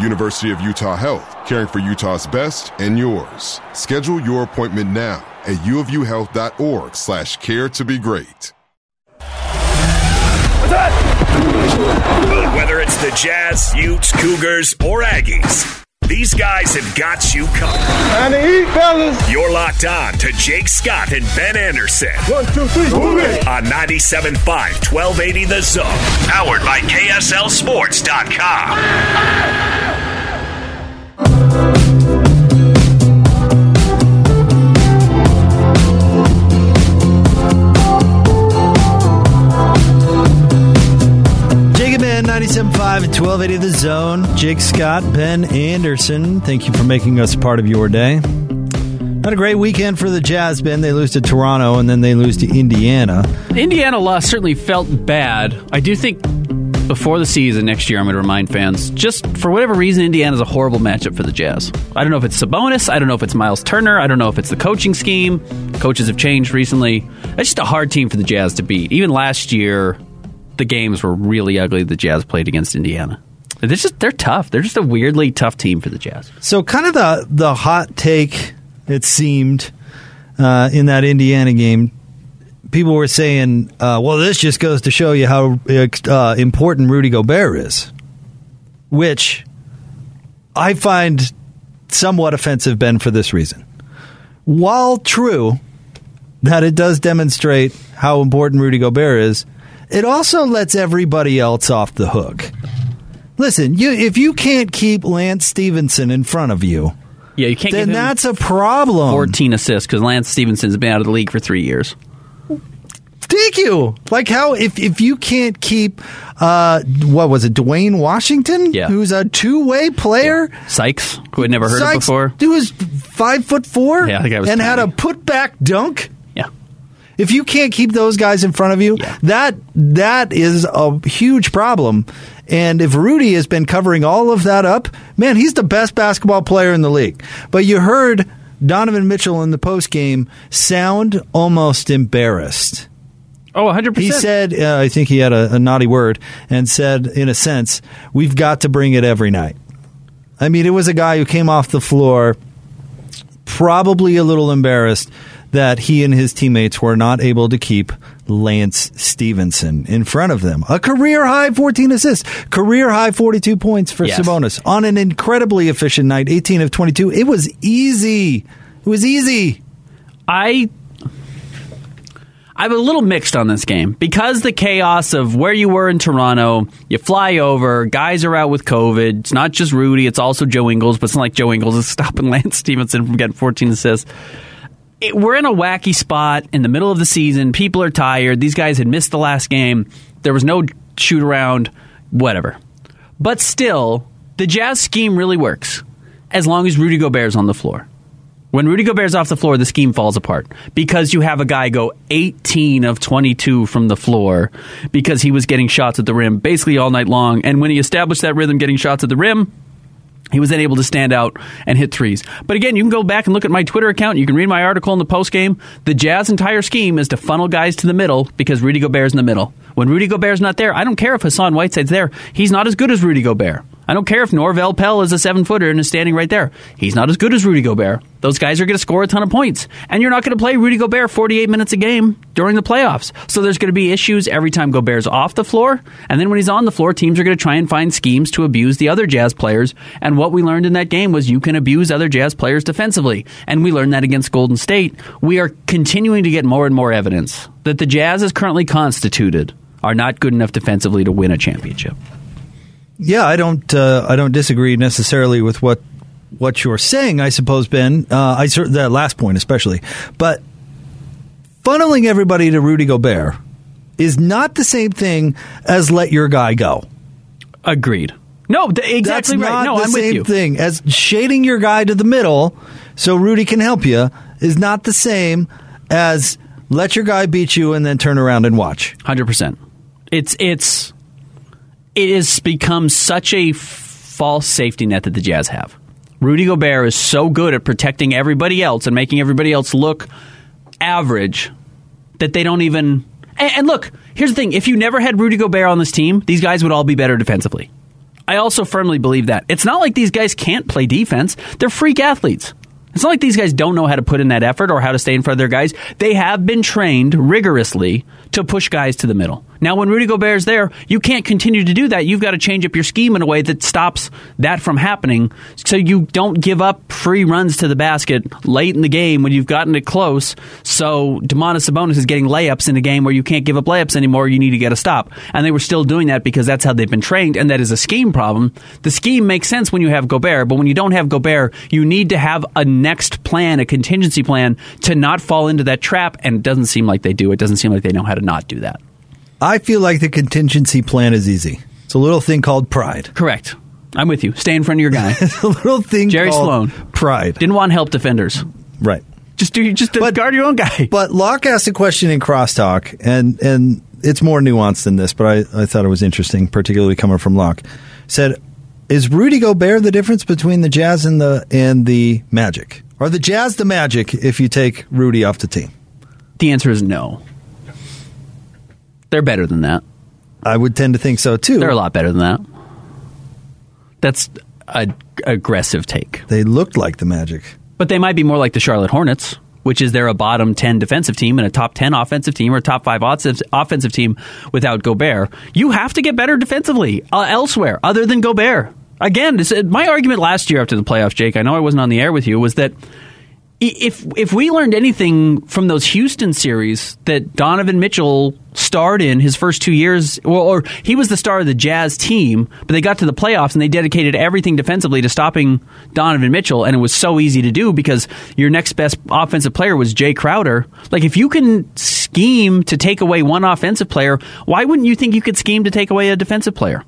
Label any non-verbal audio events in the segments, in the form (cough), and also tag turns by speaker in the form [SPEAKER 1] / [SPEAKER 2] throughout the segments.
[SPEAKER 1] University of Utah Health, caring for Utah's best and yours. Schedule your appointment now at uofuhealth.org slash care to be great.
[SPEAKER 2] Whether it's the Jazz, Utes, Cougars, or Aggies, these guys have got you covered.
[SPEAKER 3] Time to eat, fellas.
[SPEAKER 2] You're locked on to Jake Scott and Ben Anderson.
[SPEAKER 3] One, two, three, move it.
[SPEAKER 2] On 97.5, 1280 The Zone. Powered by KSLSports.com.
[SPEAKER 4] 97.5 and 1280 The Zone. Jake Scott, Ben Anderson, thank you for making us part of your day. Not a great weekend for the Jazz, Ben. They lose to Toronto and then they lose to Indiana.
[SPEAKER 5] Indiana loss certainly felt bad. I do think before the season next year, I'm going to remind fans just for whatever reason, Indiana's a horrible matchup for the Jazz. I don't know if it's Sabonis. I don't know if it's Myles Turner. I don't know if it's the coaching scheme. Coaches have changed recently. It's just a hard team for the Jazz to beat. Even last year, the games were really ugly. The Jazz played against Indiana. They're just they're tough. They're just a weirdly tough team for the Jazz.
[SPEAKER 4] So, kind of the the hot take it seemed uh, in that Indiana game. People were saying, uh, "Well, this just goes to show you how uh, important Rudy Gobert is," which I find somewhat offensive, Ben, for this reason. While true that it does demonstrate how important Rudy Gobert is, it also lets everybody else off the hook. Listen, you if you can't keep Lance Stephenson in front of you,
[SPEAKER 5] yeah, you can't.
[SPEAKER 4] Then that's a problem.
[SPEAKER 5] Fourteen assists because Lance Stephenson's been out of the league for three years.
[SPEAKER 4] Thank you. Like how if if you can't keep uh what was it, Duane Washington?
[SPEAKER 5] Yeah.
[SPEAKER 4] Who's a two way player.
[SPEAKER 5] Yeah. Sykes, who had never heard
[SPEAKER 4] Sykes,
[SPEAKER 5] of before.
[SPEAKER 4] Who was five foot four
[SPEAKER 5] Yeah, I think I was
[SPEAKER 4] and had a put back dunk. If you can't keep those guys in front of you,
[SPEAKER 5] Yeah.
[SPEAKER 4] that that is a huge problem. And if Rudy has been covering all of that up, man, he's the best basketball player in the league. But you heard Donovan Mitchell in the post game sound almost embarrassed.
[SPEAKER 5] Oh, 100%.
[SPEAKER 4] He said, uh, I think he had a, a naughty word, and said, in a sense, we've got to bring it every night. I mean, it was a guy who came off the floor probably a little embarrassed that he and his teammates were not able to keep Lance Stephenson in front of them. A career high 14 assists, career high 42 points for
[SPEAKER 5] Yes.
[SPEAKER 4] Sabonis on an incredibly efficient night, 18 of 22. It was easy. It was easy.
[SPEAKER 5] I I'm a little mixed on this game because the chaos of where you were in Toronto, you fly over, guys are out with COVID. It's not just Rudy, it's also Joe Ingles, but it's not like Joe Ingles is (laughs) stopping Lance Stephenson from getting 14 assists. It, we're in a wacky spot in the middle of the season. People are tired. These guys had missed the last game. There was no shoot around, whatever. But still, the Jazz scheme really works as long as Rudy Gobert's on the floor. When Rudy Gobert's off the floor, the scheme falls apart because you have a guy go 18 of 22 from the floor because he was getting shots at the rim basically all night long. And when he established that rhythm getting shots at the rim, he was then able to stand out and hit threes. But again, you can go back and look at my Twitter account. You can read my article in the post game. The Jazz entire scheme is to funnel guys to the middle because Rudy Gobert's in the middle. When Rudy Gobert's not there, I don't care if Hassan Whiteside's there. He's not as good as Rudy Gobert. I don't care if Norvel Pelle is a seven footer and is standing right there. He's not as good as Rudy Gobert. Those guys are going to score a ton of points. And you're not going to play Rudy Gobert 48 minutes a game during the playoffs. So there's going to be issues every time Gobert's off the floor. And then when he's on the floor, teams are going to try and find schemes to abuse the other Jazz players. And what we learned in that game was you can abuse other Jazz players defensively. And we learned that against Golden State. We are continuing to get more and more evidence that the Jazz is currently constituted are not good enough defensively to win a championship.
[SPEAKER 4] Yeah, I don't. Uh, I don't disagree necessarily with what what you're saying. I suppose, Ben. Uh, I that last point especially, but funneling everybody to Rudy Gobert is not the same thing as let your guy go.
[SPEAKER 5] Agreed. No, exactly
[SPEAKER 4] That's
[SPEAKER 5] right.
[SPEAKER 4] Not
[SPEAKER 5] no,
[SPEAKER 4] the
[SPEAKER 5] I'm
[SPEAKER 4] same
[SPEAKER 5] with you.
[SPEAKER 4] thing as shading your guy to the middle so Rudy can help you is not the same as let your guy beat you and then turn around and watch.
[SPEAKER 5] Hundred percent. It's it's it has become such a false safety net that the Jazz have. Rudy Gobert is so good at protecting everybody else and making everybody else look average that they don't even. And, and look, here's the thing: if you never had Rudy Gobert on this team, these guys would all be better defensively. I also firmly believe that. It's not like these guys can't play defense; they're freak athletes. It's not like these guys don't know how to put in that effort or how to stay in front of their guys. They have been trained rigorously to push guys to the middle. Now, when Rudy Gobert's there, you can't continue to do that. You've got to change up your scheme in a way that stops that from happening so you don't give up free runs to the basket late in the game when you've gotten it close. So Domantas Sabonis is getting layups in a game where you can't give up layups anymore. You need to get a stop. And they were still doing that because that's how they've been trained, and that is a scheme problem. The scheme makes sense when you have Gobert, but when you don't have Gobert, you need to have a next plan, a contingency plan to not fall into that trap, and it doesn't seem like they do. It doesn't seem like they know how to not do that.
[SPEAKER 4] I feel like the contingency plan is easy. It's a little thing called pride.
[SPEAKER 5] Correct. I'm with you. Stay in front of your guy. (laughs)
[SPEAKER 4] it's a little thing
[SPEAKER 5] Jerry Sloan.
[SPEAKER 4] Pride.
[SPEAKER 5] Didn't want help defenders.
[SPEAKER 4] Right.
[SPEAKER 5] Just do just
[SPEAKER 4] But-
[SPEAKER 5] guard your own guy.
[SPEAKER 4] But Locke asked a question in crosstalk, and and it's more nuanced than this, but I, I thought it was interesting, particularly coming from Locke. Said, "Is Rudy Gobert the difference between the Jazz and the and the Magic? Are the Jazz the Magic if you take Rudy off the team?"
[SPEAKER 5] The answer is no. They're better than that.
[SPEAKER 4] I would tend to think so too.
[SPEAKER 5] They're a lot better than that. That's a aggressive take.
[SPEAKER 4] They looked like the Magic.
[SPEAKER 5] But they might be more like the Charlotte Hornets, which is they're a bottom 10 defensive team and a top 10 offensive team or top 5 offensive offensive team without Gobert. You have to get better defensively uh, elsewhere other than Gobert. Again, uh, my argument last year after the playoffs, Jake, I know I wasn't on the air with you, was that if if we learned anything from those Houston series that Donovan Mitchell starred in his first two years, or, or he was the star of the Jazz team, but they got to the playoffs and they dedicated everything defensively to stopping Donovan Mitchell, and it was so easy to do because your next best offensive player was Jae Crowder. Like if you can scheme to take away one offensive player, why wouldn't you think you could scheme to take away a defensive player?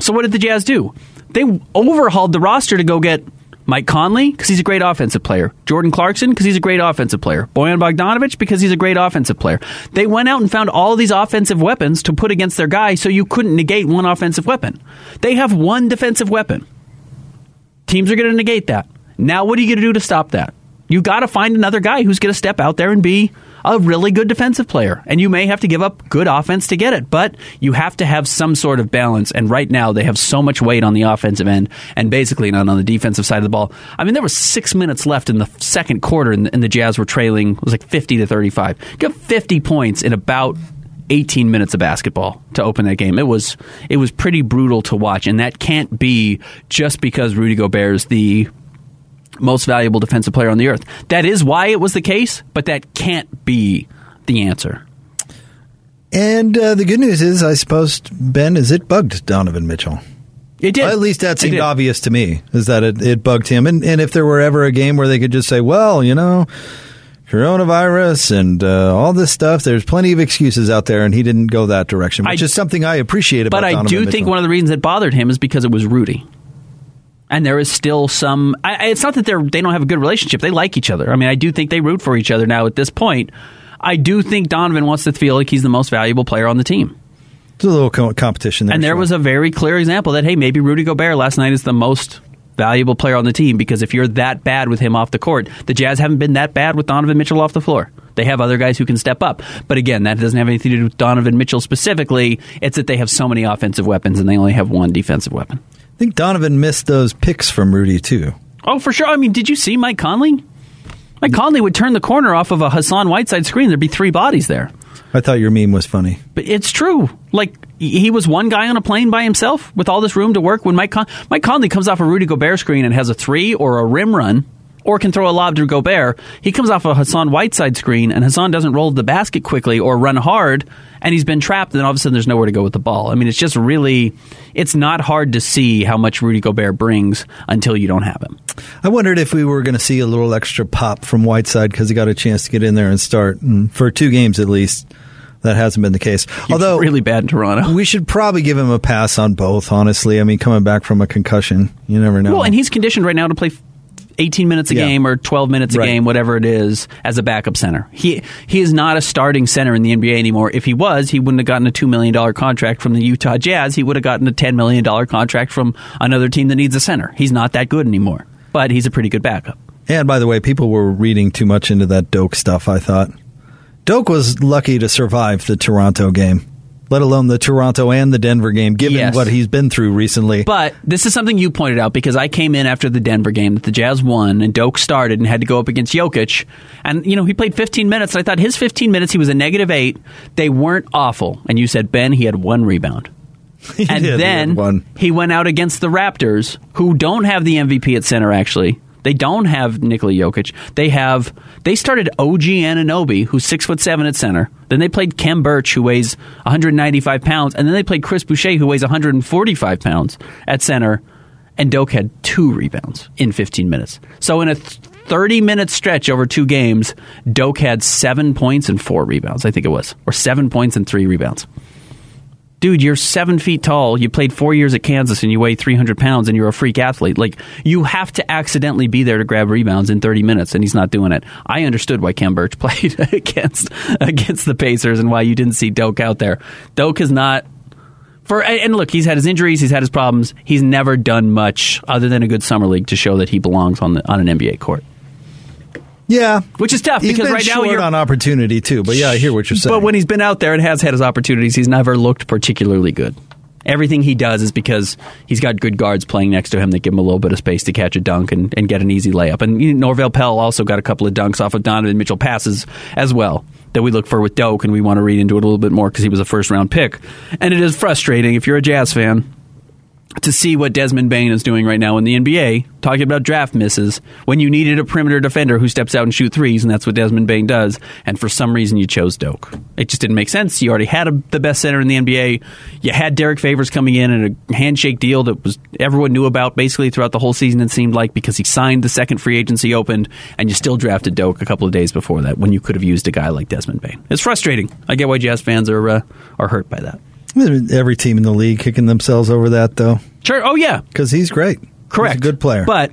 [SPEAKER 5] So what did the Jazz do? They overhauled the roster to go get Mike Conley because he's a great offensive player. Jordan Clarkson because he's a great offensive player. Bojan Bogdanovic because he's a great offensive player. They went out and found all these offensive weapons to put against their guy so you couldn't negate one offensive weapon. They have one defensive weapon. Teams are going to negate that. Now what are you going to do to stop that? You got to find another guy who's going to step out there and be a really good defensive player. And you may have to give up good offense to get it, but you have to have some sort of balance. And right now, they have so much weight on the offensive end and basically not on the defensive side of the ball. I mean, there was six minutes left in the second quarter, and, the Jazz were trailing, it was like 50 to 35. You got 50 points in about 18 minutes of basketball to open that game. It was it was pretty brutal to watch, and that can't be just because Rudy Gobert is the most valuable defensive player on the earth. That is why it was the case, but that can't be the answer.
[SPEAKER 4] And uh, the good news is, I suppose, Ben, is it bugged Donovan Mitchell.
[SPEAKER 5] It did.
[SPEAKER 4] Well, at least that seemed obvious to me, is that it, it bugged him. And, and if there were ever a game where they could just say, well, you know, coronavirus and uh, all this stuff, there's plenty of excuses out there, and he didn't go that direction, which
[SPEAKER 5] I-
[SPEAKER 4] is something I appreciate about
[SPEAKER 5] But I do
[SPEAKER 4] Mitchell.
[SPEAKER 5] think one of the reasons it bothered him is because it was Rudy. And there is still some. I, it's not that they're they don't have a good relationship. They like each other. I mean, I do think they root for each other now at this point. I do think Donovan wants to feel like he's the most valuable player on the team.
[SPEAKER 4] There's a little co- competition there.
[SPEAKER 5] and there
[SPEAKER 4] sure.
[SPEAKER 5] was a very clear example that hey, maybe Rudy Gobert last night is the most valuable player on the team because if you're that bad with him off the court, the Jazz haven't been that bad with Donovan Mitchell off the floor. They have other guys who can step up. But again, that doesn't have anything to do with Donovan Mitchell specifically. It's that they have so many offensive weapons and they only have one defensive weapon.
[SPEAKER 4] I think Donovan missed those picks from Rudy, too.
[SPEAKER 5] Oh, for sure. I mean, did you see Mike Conley? Mike Conley would turn the corner off of a Hassan Whiteside screen. There'd be three bodies there.
[SPEAKER 4] I thought your meme was funny.
[SPEAKER 5] But it's true. Like he was one guy on a plane by himself with all this room to work. When Mike Con- Mike Conley comes off a Rudy Gobert screen and has a three or a rim run, or can throw a lob to Gobert, he comes off a Hassan Whiteside screen and Hassan doesn't roll the basket quickly or run hard, and he's been trapped. And all of a sudden, there's nowhere to go with the ball. I mean, it's just really, it's not hard to see how much Rudy Gobert brings until you don't have him.
[SPEAKER 4] I wondered if we were going to see a little extra pop from Whiteside because he got a chance to get in there and start and for two games at least. That hasn't been the case. Although
[SPEAKER 5] really bad in Toronto,
[SPEAKER 4] we should probably give him a pass on both. Honestly, I mean, coming back from a concussion, you never know.
[SPEAKER 5] Well, and he's conditioned right now to play 18 minutes a
[SPEAKER 4] Yeah.
[SPEAKER 5] game or 12 minutes a
[SPEAKER 4] Right.
[SPEAKER 5] game, whatever it is, as a backup center. He he is not a starting center in the NBA anymore. If he was, he wouldn't have gotten a two million dollar contract from the Utah Jazz. He would have gotten a 10 million dollar contract from another team that needs a center. He's not that good anymore, but he's a pretty good backup.
[SPEAKER 4] And by the way, people were reading too much into that Doak stuff. I thought Doak was lucky to survive the Toronto game, let alone the Toronto and the Denver game, given
[SPEAKER 5] Yes.
[SPEAKER 4] what he's been through recently.
[SPEAKER 5] But this is something you pointed out because I came in after the Denver game that the Jazz won and Doak started and had to go up against Jokic. And, you know, he played 15 minutes. And I thought his 15 minutes, he was a negative eight. They weren't awful. And you said, Ben, he had one rebound. (laughs) And
[SPEAKER 4] he
[SPEAKER 5] then
[SPEAKER 4] one.
[SPEAKER 5] he went out against the Raptors, who don't have the MVP at center, actually. They don't have Nikola Jokic. They have they started OG Anunoby, who's six foot seven at center. Then they played Khem Birch, who weighs 195 pounds, and then they played Chris Boucher, who weighs 145 pounds at center. And Doak had two rebounds in 15 minutes. So in a th- 30 minute stretch over two games, Doak had seven points and four rebounds. I think it was, or seven points and three rebounds dude, you're seven feet tall. You played four years at Kansas and you weigh 300 pounds and you're a freak athlete. Like, you have to accidentally be there to grab rebounds in 30 minutes, and he's not doing it. I understood why Khem Birch (laughs) played against against the Pacers and why you didn't see Doak out there. Doak is not. For, and look, he's had his injuries, he's had his problems. He's never done much other than a good summer league to show that he belongs on the, on an NBA court.
[SPEAKER 4] Yeah,
[SPEAKER 5] Which is tough
[SPEAKER 4] he's
[SPEAKER 5] because right now you're
[SPEAKER 4] on opportunity too. But yeah, I hear what you're saying.
[SPEAKER 5] But when he's been out there and has had his opportunities, he's never looked particularly good. Everything he does is because he's got good guards playing next to him that give him a little bit of space to catch a dunk and, and get an easy layup. And you know, Norvel Pelle also got a couple of dunks off of Donovan Mitchell passes as well that we look for with Doak, and we want to read into it a little bit more because he was a first round pick. And it is frustrating if you're a Jazz fan to see what Desmond Bane is doing right now in the NBA, talking about draft misses, when you needed a perimeter defender who steps out and shoot threes, and that's what Desmond Bane does, and for some reason you chose Doak. It just didn't make sense. You already had a, the best center in the NBA. You had Derrick Favors coming in and a handshake deal that was everyone knew about basically throughout the whole season, it seemed like, because he signed the second free agency opened, and you still drafted Doak a couple of days before that when you could have used a guy like Desmond Bane. It's frustrating. I get why Jazz fans are, uh, are hurt by that.
[SPEAKER 4] Every team in the league kicking themselves over that though,
[SPEAKER 5] Sure. Oh, yeah.
[SPEAKER 4] because he's great.
[SPEAKER 5] Correct.
[SPEAKER 4] He's a good player.
[SPEAKER 5] But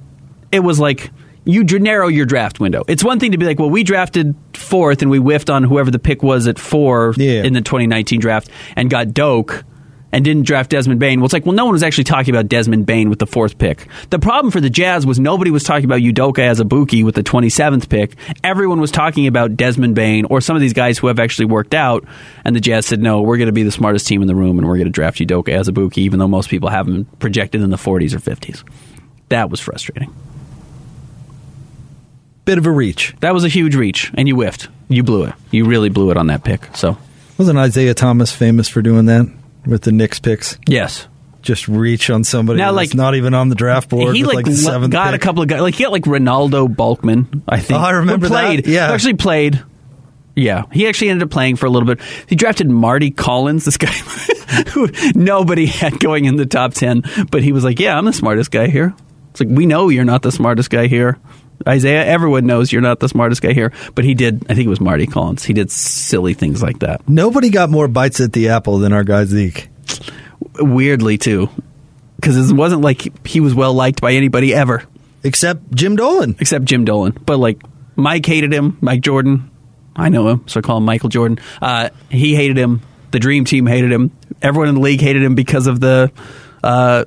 [SPEAKER 5] it was like you narrow your draft window. It's one thing to be like, well, we drafted fourth and we whiffed on whoever the pick was at four
[SPEAKER 4] Yeah.
[SPEAKER 5] in the 2019 draft and got Doak and didn't draft Desmond Bane. Well, it's like, well, no one was actually talking about Desmond Bane with the fourth pick. The problem for the Jazz was nobody was talking about Udoka Azubuike with the 27th pick. Everyone was talking about Desmond Bane or some of these guys who have actually worked out. And the Jazz said, no, we're going to be the smartest team in the room and we're going to draft Udoka Azubuike, even though most people have him projected in the 40s or 50s. That was frustrating.
[SPEAKER 4] Bit of a reach.
[SPEAKER 5] That was a huge reach, and you whiffed. You blew it. You really blew it on that pick. So,
[SPEAKER 4] Wasn't Isiah Thomas famous for doing that with the Knicks picks?
[SPEAKER 5] yes.
[SPEAKER 4] Just reach on somebody
[SPEAKER 5] Now,
[SPEAKER 4] that's
[SPEAKER 5] like-
[SPEAKER 4] not even on the draft board.
[SPEAKER 5] he like,
[SPEAKER 4] like,
[SPEAKER 5] got
[SPEAKER 4] pick.
[SPEAKER 5] a couple of guys. Like he got like Renaldo Balkman, I think.
[SPEAKER 4] Oh, I remember
[SPEAKER 5] who played.
[SPEAKER 4] that. Yeah.
[SPEAKER 5] who actually played. Yeah, he actually ended up playing for a little bit. He drafted Mardy Collins, this guy (laughs) who nobody had going in the top ten, but he was like, "Yeah, I'm the smartest guy here." It's like we know you're not the smartest guy here. Isiah, everyone knows you're not the smartest guy here, but he did. I think it was Mardy Collins. He did silly things like that.
[SPEAKER 4] Nobody got more bites at the apple than our guy Zeke.
[SPEAKER 5] Weirdly, too, because it wasn't like he was well liked by anybody ever.
[SPEAKER 4] Except Jim Dolan.
[SPEAKER 5] except Jim Dolan. But like Mike hated him, Mike Jordan. I know him, so I call him Michael Jordan. Uh, he hated him. The Dream Team hated him. Everyone in the league hated him because of the uh,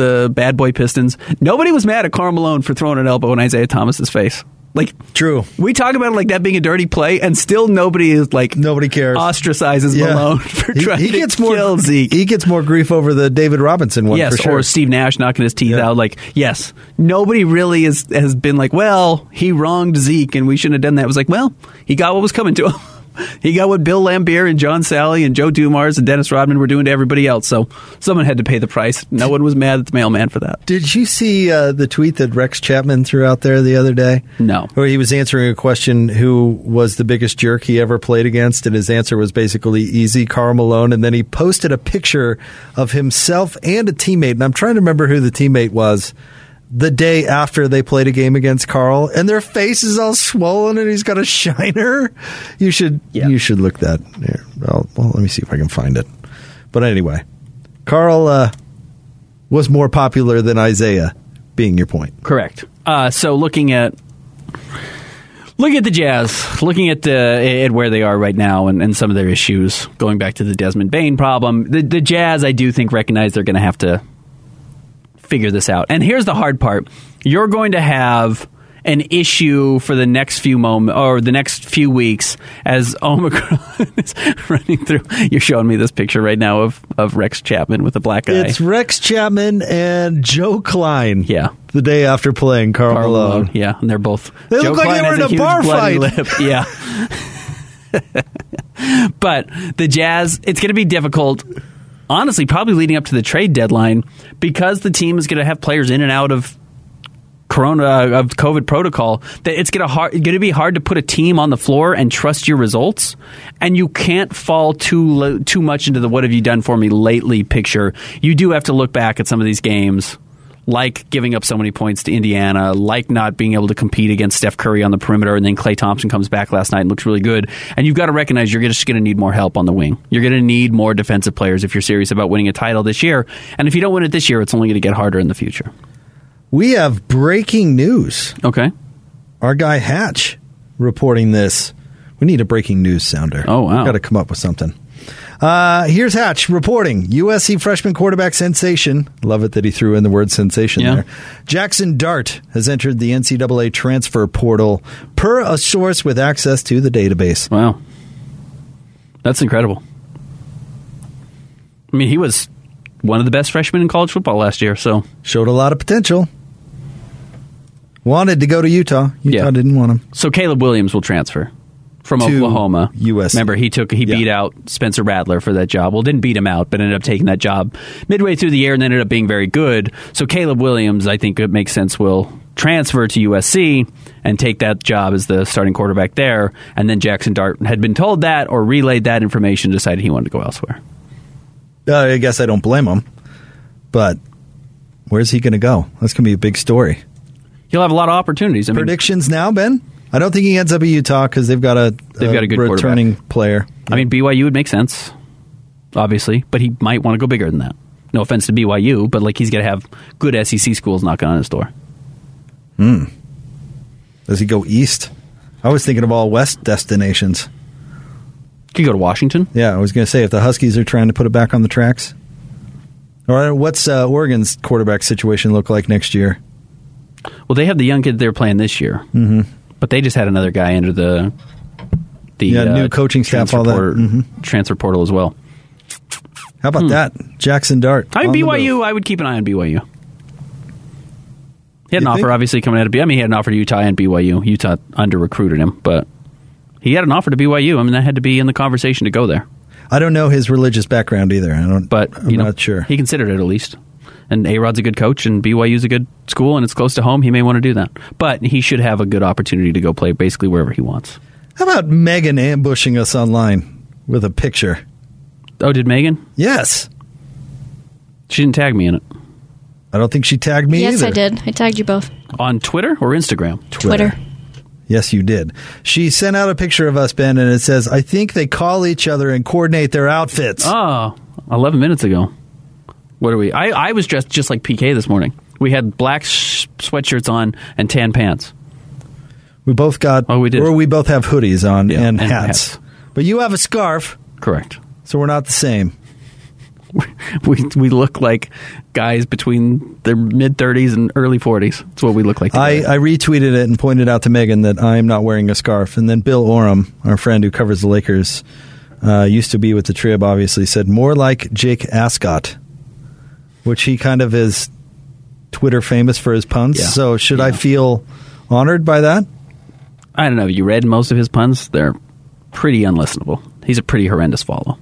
[SPEAKER 5] the bad boy Pistons. Nobody was mad at Karl Malone for throwing an elbow in Isiah Thomas's face. Like
[SPEAKER 4] true,
[SPEAKER 5] we talk about it like that being a dirty play, and still nobody is like
[SPEAKER 4] nobody cares.
[SPEAKER 5] Ostracizes
[SPEAKER 4] Yeah.
[SPEAKER 5] Malone (laughs) for
[SPEAKER 4] He-
[SPEAKER 5] trying
[SPEAKER 4] he
[SPEAKER 5] to
[SPEAKER 4] gets more-
[SPEAKER 5] kill Zeke.
[SPEAKER 4] He gets more grief over the David Robinson one
[SPEAKER 5] yes,
[SPEAKER 4] for sure.
[SPEAKER 5] or Steve Nash knocking his teeth out. Like, yes, nobody really is, has been like, well, he wronged Zeke and we shouldn't have done that. It was like, well, he got what was coming to him. (laughs) he got what Bill Laimbeer and John Salley and Joe Dumars and Dennis Rodman were doing to everybody else. So someone had to pay the price. No one was mad at the mailman for that.
[SPEAKER 4] Did you see uh, the tweet that Rex Chapman threw out there the other day?
[SPEAKER 5] No.
[SPEAKER 4] Where he was answering a question who was the biggest jerk he ever played against, and his answer was basically easy, Karl Malone. And then he posted a picture of himself and a teammate, and I'm trying to remember who the teammate was. The day after they played a game against Karl, and their face is all swollen, and he's got a (laughs) shiner. You should you should look that. Here, well, well, let me see if I can find it. But anyway, Karl uh, was more popular than Isiah, being your point.
[SPEAKER 5] Correct. Uh, so looking at looking at the Jazz, looking at the at where they are right now and, and some of their issues, going back to the Desmond Bane problem, the, the Jazz I do think recognize they're going to have to figure this out. And here's the hard part: you're going to have an issue for the next few moment or the next few weeks as (laughs) Omicron is running through. You're showing me this picture right now of, of Rex Chapman with a black eye.
[SPEAKER 4] It's Rex Chapman and Joe Kleine.
[SPEAKER 5] Yeah.
[SPEAKER 4] The day after playing Carl,
[SPEAKER 5] Karl
[SPEAKER 4] Malone.
[SPEAKER 5] Malone, Yeah, and they're both.
[SPEAKER 4] They
[SPEAKER 5] Joe
[SPEAKER 4] look like
[SPEAKER 5] Kleine
[SPEAKER 4] they were in a
[SPEAKER 5] huge
[SPEAKER 4] bar fight.
[SPEAKER 5] Lip. (laughs) Yeah. (laughs) but the Jazz, it's going to be difficult. Honestly, probably leading up to the trade deadline because the team is going to have players in and out of corona uh, of COVID protocol. That it's going to hard, going to be hard to put a team on the floor and trust your results, and you can't fall too lo- too much into the "what have you done for me lately" picture. You do have to look back at some of these games like giving up so many points to Indiana, like not being able to compete against Steph Curry on the perimeter, and then Klay Thompson comes back last night and looks really good. And you've got to recognize you're just going to need more help on the wing. You're going to need more defensive players if you're serious about winning a title this year. And if you don't win it this year, it's only going to get harder in the future.
[SPEAKER 4] We have breaking news.
[SPEAKER 5] Okay.
[SPEAKER 4] Our guy Hatch reporting this. We need a breaking news sounder.
[SPEAKER 5] Oh, wow.
[SPEAKER 4] Got to come up with something. Uh, here's Hatch reporting USC freshman quarterback sensation. Love it that he threw in the word sensation
[SPEAKER 5] Yeah.
[SPEAKER 4] there. Jackson Dart has entered the NCAA transfer portal per a source with access to the database.
[SPEAKER 5] Wow. That's incredible. I mean, he was one of the best freshmen in college football last year, so.
[SPEAKER 4] Showed a lot of potential. Wanted to go to Utah. Utah
[SPEAKER 5] Yeah.
[SPEAKER 4] didn't want him.
[SPEAKER 5] So Caleb Williams will transfer from Oklahoma.
[SPEAKER 4] USC.
[SPEAKER 5] Remember, he took he
[SPEAKER 4] Yeah.
[SPEAKER 5] beat out Spencer Rattler for that job. Well, didn't beat him out, but ended up taking that job midway through the year and ended up being very good. So Caleb Williams, I think it makes sense, will transfer to USC and take that job as the starting quarterback there. And then Jackson Dart had been told that or relayed that information, decided he wanted to go elsewhere.
[SPEAKER 4] Uh, I guess I don't blame him. But where's he going to go? That's going to be a big story.
[SPEAKER 5] He'll have a lot of opportunities. I mean,
[SPEAKER 4] Predictions now, Ben? I don't think he ends up at Utah because they've got a
[SPEAKER 5] They've got a good
[SPEAKER 4] returning player.
[SPEAKER 5] I mean, BYU would make sense, obviously, but he might want to go bigger than that. No offense to BYU, but like he's got to have good SEC schools knocking on his door.
[SPEAKER 4] Hmm. Does he go east? I was thinking of all west destinations.
[SPEAKER 5] Could you go to Washington.
[SPEAKER 4] Yeah, I was going to say if the Huskies are trying to put it back on the tracks. All right, what's uh, Oregon's quarterback situation look like next year?
[SPEAKER 5] Well, they have the young kid they're playing this year,
[SPEAKER 4] Mm-hmm.
[SPEAKER 5] But they just had another guy enter the the
[SPEAKER 4] Yeah,
[SPEAKER 5] uh,
[SPEAKER 4] new coaching staff,
[SPEAKER 5] transfer
[SPEAKER 4] all that.
[SPEAKER 5] portal,
[SPEAKER 4] Mhm.
[SPEAKER 5] transfer portal as well.
[SPEAKER 4] How about that, Jackson Dart?
[SPEAKER 5] I mean, BYU. I would keep an eye on BYU. He had an
[SPEAKER 4] You
[SPEAKER 5] offer, obviously, coming out of. B- I mean, he had an offer to Utah and BYU. Utah under recruited him, but he had an offer to BYU. I mean, that had to be in the conversation to go there.
[SPEAKER 4] I don't know his religious background either. I don't,
[SPEAKER 5] but
[SPEAKER 4] I'm
[SPEAKER 5] you know,
[SPEAKER 4] not sure.
[SPEAKER 5] He considered it at least. And A Rod's a good coach, and BYU's a good school, and it's close to home. He may want to do that, but he should have a good opportunity to go play basically wherever he wants.
[SPEAKER 4] How about Megan ambushing us online with a picture?
[SPEAKER 5] Oh, did Megan?
[SPEAKER 4] Yes.
[SPEAKER 5] She didn't tag me in it
[SPEAKER 4] I don't think she tagged me
[SPEAKER 6] yes,
[SPEAKER 4] either.
[SPEAKER 6] I did. I tagged you both.
[SPEAKER 5] on Twitter or Instagram.
[SPEAKER 6] Twitter.
[SPEAKER 4] Yes, you did. She sent out a picture of us, Ben, and it says, I think they call each other and coordinate their outfits.
[SPEAKER 5] Oh, 11 minutes ago. What are we? I, I was dressed just like PK this morning. We had black sh- sweatshirts on and tan pants.
[SPEAKER 4] We both got,
[SPEAKER 5] Oh, we did.
[SPEAKER 4] or we both have hoodies on
[SPEAKER 5] Yeah,
[SPEAKER 4] and,
[SPEAKER 5] and
[SPEAKER 4] hats.
[SPEAKER 5] hats.
[SPEAKER 4] But you have a scarf,
[SPEAKER 5] Correct.
[SPEAKER 4] so we're not the same. (laughs)
[SPEAKER 5] we we look like guys between their mid 30s and early 40s. That's what we look like.
[SPEAKER 4] I. I retweeted it and pointed out to Megan that I am not wearing a scarf. And then Bill Oram, our friend who covers the Lakers, uh, used to be with the Trib, obviously, said more like Jake Ascot, which he kind of is Twitter famous for his puns.
[SPEAKER 5] Yeah.
[SPEAKER 4] So should I feel honored by that?
[SPEAKER 5] I don't know. You read most of his puns? They're pretty unlistenable. He's a pretty horrendous follow.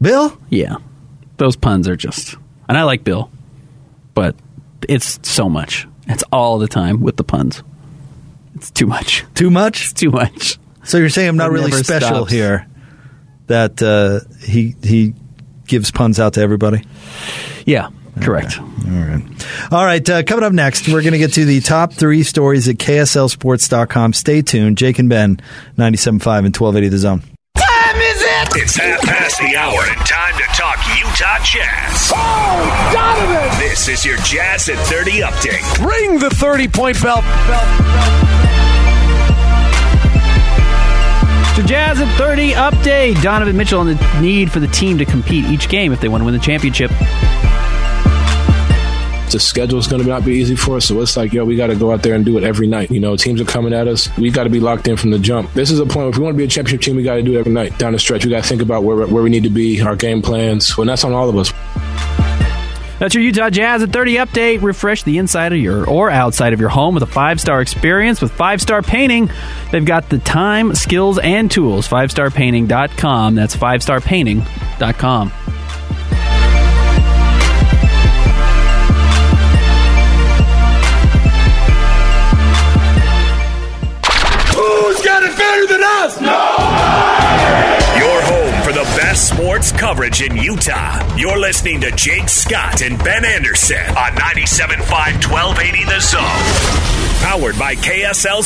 [SPEAKER 4] Bill?
[SPEAKER 5] Yeah. Those puns are just. And I like Bill, but it's so much. It's all the time with the puns. It's too much.
[SPEAKER 4] Too much?
[SPEAKER 5] It's too much.
[SPEAKER 4] So you're saying I'm not
[SPEAKER 5] It
[SPEAKER 4] really special
[SPEAKER 5] stops.
[SPEAKER 4] here? That uh, he he gives puns out to everybody.
[SPEAKER 5] Yeah, correct.
[SPEAKER 4] All right. All right. Uh, coming up next, we're going to get to the top three stories at KSLSports.com. Stay tuned. Jake and Ben, 97.5 and 1280 The Zone.
[SPEAKER 2] Time is it? It's half past the hour and time to talk Utah Jazz.
[SPEAKER 3] Oh, Donovan!
[SPEAKER 2] This is your Jazz at 30 update.
[SPEAKER 7] Ring the 30 point bell.
[SPEAKER 5] So Jazz at 30 update. Donovan Mitchell on the need for the team to compete each game if they want to win the championship.
[SPEAKER 6] The schedule's going to not be easy for us. So it's like, yo, we got to go out there and do it every night. You know, teams are coming at us. We got to be locked in from the jump. This is a point. If we want to be a championship team, we got to do it every night down the stretch. We got to think about where, where we need to be, our game plans. Well, that's on all of us.
[SPEAKER 5] That's your Utah Jazz at 30 update. Refresh the inside of your or outside of your home with a five star experience with five star painting. They've got the time, skills, and tools. 5starpainting.com. That's 5starpainting.com.
[SPEAKER 3] Who's
[SPEAKER 2] coverage in Utah. You're listening to Jake Scott and Ben Anderson on 97.5 1280 The Zone. Powered by KSL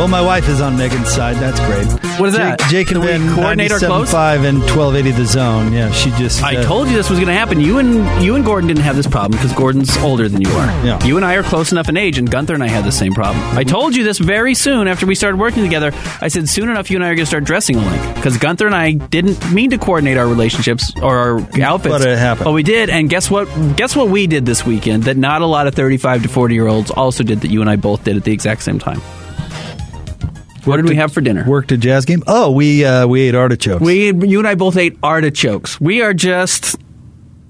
[SPEAKER 4] Well, my wife is on Megan's side. That's great.
[SPEAKER 5] What is that?
[SPEAKER 4] Jake, Jake and Ben,
[SPEAKER 5] coordinate our clothes?
[SPEAKER 4] 97.5 and 1280 The Zone. Yeah, she just.
[SPEAKER 5] I
[SPEAKER 4] uh,
[SPEAKER 5] told you this was going to happen. You and you and Gordon didn't have this problem because Gordon's older than you are.
[SPEAKER 4] Yeah.
[SPEAKER 5] You and I are close enough in age, and Gunther and I had the same problem. I told you this very soon after we started working together. I said soon enough you and I are going to start dressing alike because Gunther and I didn't mean to coordinate our relationships or our outfits,
[SPEAKER 4] But it happened.
[SPEAKER 5] But we did, and guess what? Guess what we did this weekend that not a lot of thirty-five to forty-year-olds also did that you and I both did at the exact same time. What did we have for dinner?
[SPEAKER 4] Worked a jazz game. Oh, we uh, we ate artichokes.
[SPEAKER 5] We, you and I both ate artichokes. We are just,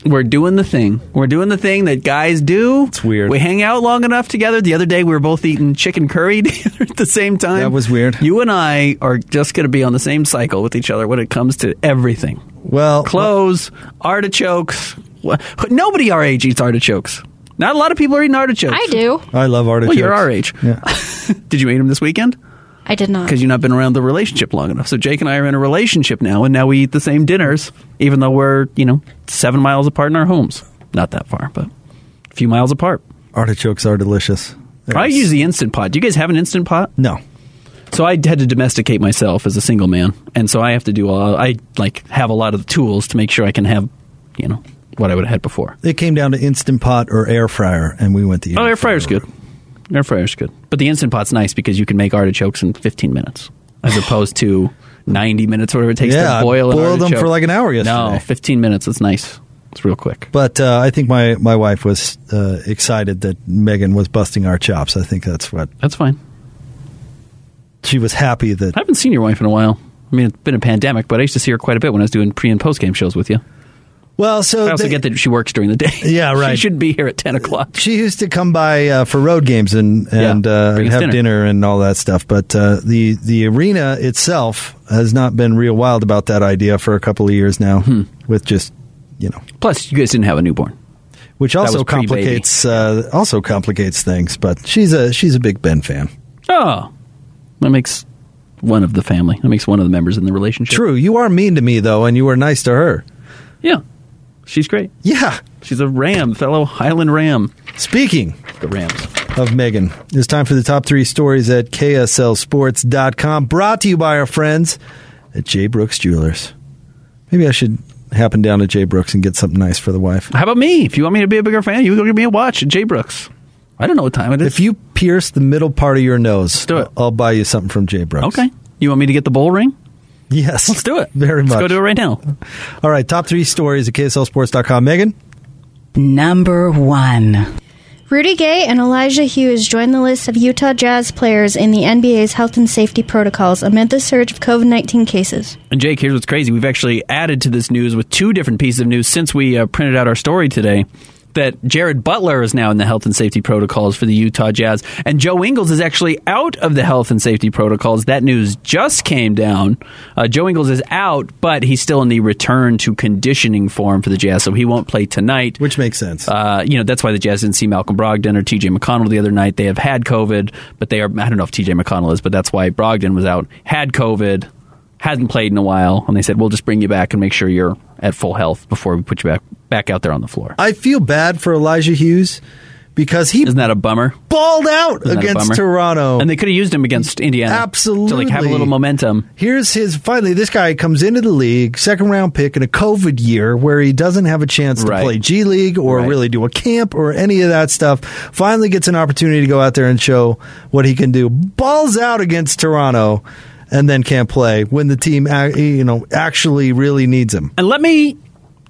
[SPEAKER 5] we're doing the thing. We're doing the thing that guys do. It's
[SPEAKER 4] weird.
[SPEAKER 5] We hang out long enough together. The other day, we were both eating chicken curry (laughs) together at the same time.
[SPEAKER 4] That was weird.
[SPEAKER 5] You and I are just going to be on the same cycle with each other when it comes to everything.
[SPEAKER 4] well,
[SPEAKER 5] Clothes, artichokes. Nobody our age eats artichokes. Not a lot of people are eating artichokes.
[SPEAKER 8] I do.
[SPEAKER 4] I love artichokes.
[SPEAKER 5] Well, you're our age.
[SPEAKER 4] Yeah. (laughs)
[SPEAKER 5] Did you eat them this weekend?
[SPEAKER 8] I did not.
[SPEAKER 5] because you've not been around the relationship long enough. So Jake and I are in a relationship now, and now we eat the same dinners, even though we're you know seven miles apart in our homes. Not that far, but a few miles apart.
[SPEAKER 4] Artichokes are delicious.
[SPEAKER 5] I use the instant pot. Do you guys have an instant pot?
[SPEAKER 4] No.
[SPEAKER 5] So I had to domesticate myself as a single man, and so I have to do all. I like have a lot of the tools to make sure I can have, you know, what I would have had before.
[SPEAKER 4] It came down to Instant Pot or air fryer, and we went to the
[SPEAKER 5] Oh, air fryer's good. Air fryer's good, but the instant pot's nice because you can make artichokes in 15 minutes, as opposed to 90 minutes, or whatever it takes
[SPEAKER 4] Yeah,
[SPEAKER 5] to boil. an
[SPEAKER 4] boiled them for like an hour yesterday.
[SPEAKER 5] No, 15 minutes. It's nice. It's real quick.
[SPEAKER 4] But uh, I think my, my wife was uh, excited that Megan was busting our chops. I think that's what
[SPEAKER 5] That's fine.
[SPEAKER 4] she was happy that.
[SPEAKER 5] I haven't seen your wife in a while. I mean, it's been a pandemic, but I used to see her quite a bit when I was doing pre and post game shows with you.
[SPEAKER 4] Well, so
[SPEAKER 5] I also
[SPEAKER 4] they-
[SPEAKER 5] get that she works during the day. (laughs)
[SPEAKER 4] Yeah, right.
[SPEAKER 5] she should be here at 10 o'clock.
[SPEAKER 4] She used to come by uh, for road games and and
[SPEAKER 5] Yeah,
[SPEAKER 4] uh,
[SPEAKER 5] us
[SPEAKER 4] have
[SPEAKER 5] dinner.
[SPEAKER 4] dinner. and all that stuff. But uh, the the arena itself has not been real wild about that idea for a couple of years now.
[SPEAKER 5] Hmm.
[SPEAKER 4] With just you know,
[SPEAKER 5] Plus, you guys didn't have a newborn.
[SPEAKER 4] which also complicates uh, also complicates things. But she's a she's a big Ben fan.
[SPEAKER 5] Oh, that makes one of the family. That makes one of the members in the relationship.
[SPEAKER 4] True, you are mean to me though, and you were nice to her.
[SPEAKER 5] Yeah. She's great.
[SPEAKER 4] Yeah.
[SPEAKER 5] She's a Ram, fellow Highland Ram.
[SPEAKER 4] Speaking
[SPEAKER 5] The Rams.
[SPEAKER 4] of Megan, it's time for the top three stories at KSLSports.com, brought to you by our friends at J. Brooks Jewelers. Maybe I should happen down to J. Brooks and get something nice for the wife.
[SPEAKER 5] How about me? If you want me to be a bigger fan, you go give me a watch at J. Brooks. I don't know what time it is.
[SPEAKER 4] If you pierce the middle part of your nose,
[SPEAKER 5] do it.
[SPEAKER 4] I'll buy you something from J. Brooks.
[SPEAKER 5] Okay. You want me to get the bull ring?
[SPEAKER 4] Yes.
[SPEAKER 5] Let's do it.
[SPEAKER 4] Very
[SPEAKER 5] Let's
[SPEAKER 4] much.
[SPEAKER 5] go do it right now.
[SPEAKER 4] All right, top three stories at KSLSports.com. Megan?
[SPEAKER 8] Number one.
[SPEAKER 9] Rudy Gay and Elijah Hughes join the list of Utah Jazz players in the NBA's health and safety protocols amid the surge of COVID 19 cases.
[SPEAKER 5] And Jake, here's what's crazy. We've actually added to this news with two different pieces of news since we uh, printed out our story today. That Jared Butler is now in the health and safety protocols for the Utah Jazz, and Joe Ingles is actually out of the health and safety protocols. That news just came down. Uh, Joe Ingles is out, but he's still in the return to conditioning form for the Jazz, so he won't play tonight.
[SPEAKER 4] Which makes sense.
[SPEAKER 5] Uh, you know, that's why the Jazz didn't see Malcolm Brogdon or TJ McConnell the other night. They have had COVID, but they are, I don't know if TJ McConnell is, but that's why Brogdon was out, had COVID, hadn't played in a while, and they said, we'll just bring you back and make sure you're at full health before we put you back, back out there on the floor.
[SPEAKER 4] I feel bad for Elijah Hughes because he
[SPEAKER 5] Isn't that a bummer?
[SPEAKER 4] balled out
[SPEAKER 5] Isn't
[SPEAKER 4] against? Toronto.
[SPEAKER 5] And they could have used him against Indiana.
[SPEAKER 4] Absolutely.
[SPEAKER 5] To like have a little momentum.
[SPEAKER 4] Here's his finally this guy comes into the league, second round pick in a COVID year where he doesn't have a chance to
[SPEAKER 5] Right.
[SPEAKER 4] play G League or
[SPEAKER 5] Right.
[SPEAKER 4] really do a camp or any of that stuff. Finally gets an opportunity to go out there and show what he can do. Balls out against Toronto and then can't play when the team you know actually really needs him.
[SPEAKER 5] And let me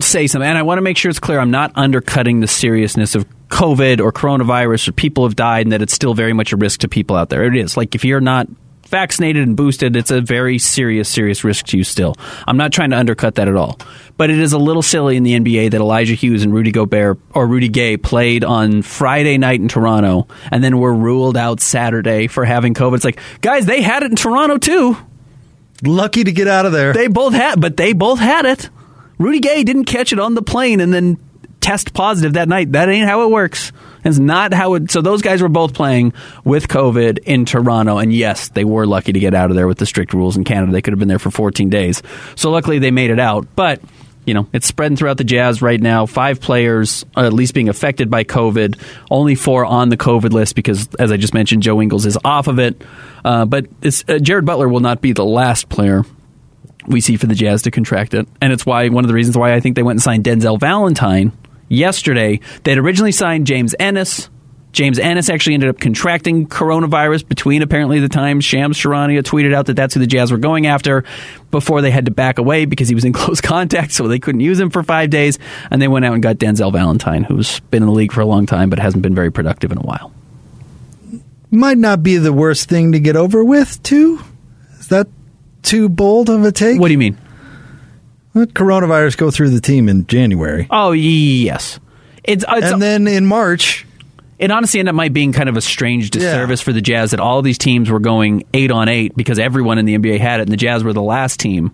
[SPEAKER 5] say something, and I want to make sure it's clear I'm not undercutting the seriousness of COVID or coronavirus or people have died and that it's still very much a risk to people out there. It is. Like if you're not vaccinated and boosted, it's a very serious, serious risk to you still. I'm not trying to undercut that at all. But it is a little silly in the NBA that Elijah Hughes and Rudy Gobert or Rudy Gay played on Friday night in Toronto and then were ruled out Saturday for having COVID. It's like, guys, they had it in Toronto too.
[SPEAKER 4] Lucky to get out of there.
[SPEAKER 5] They both had, but they both had it. Rudy Gay didn't catch it on the plane and then test positive that night. That ain't how it works. It's not how it. So those guys were both playing with COVID in Toronto, and yes, they were lucky to get out of there with the strict rules in Canada. They could have been there for 14 days. So luckily they made it out, but. You know, it's spreading throughout the Jazz right now. Five players are at least being affected by COVID. Only four on the COVID list because, as I just mentioned, Joe Ingles is off of it. Uh, but uh, Jared Butler will not be the last player we see for the Jazz to contract it. And it's why one of the reasons why I think they went and signed Denzel Valentine yesterday. They'd originally signed James Ennis. James Ennis actually ended up contracting coronavirus between apparently the times. Shams Charania tweeted out that that's who the Jazz were going after before they had to back away because he was in (laughs) close contact, so they couldn't use him for five days. And they went out and got Denzel Valentine, who's been in the league for a long time but hasn't been very productive in a while.
[SPEAKER 4] Might not be the worst thing to get over with, too. Is that too bold of a take?
[SPEAKER 5] What do you mean?
[SPEAKER 4] Let coronavirus go through the team in January.
[SPEAKER 5] Oh, yes. It's, it's
[SPEAKER 4] and then in March,
[SPEAKER 5] It honestly ended up might being kind of a strange disservice for the Jazz that all these teams were going eight on eight because everyone in the NBA had it, and the Jazz were the last team.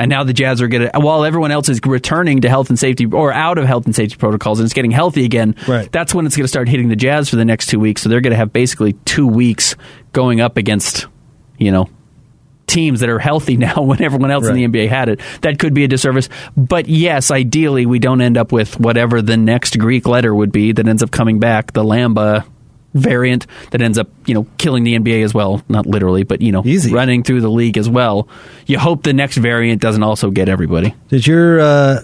[SPEAKER 5] And now the Jazz are going to, while everyone else is returning to health and safety or out of health and safety protocols and it's getting healthy again,
[SPEAKER 4] Right.
[SPEAKER 5] that's when it's going to start hitting the Jazz for the next two weeks. So they're going to have basically two weeks going up against, you know, teams that are healthy (laughs) now when everyone else in the NBA had it. That could be a disservice. But yes, ideally, we don't end up with whatever the next Greek letter would be that ends up coming back, the Lambda variant that ends up, you know, killing the NBA as well. Not literally, but, you know, running through the league as well. You hope the next variant doesn't also get everybody.
[SPEAKER 4] Did your uh,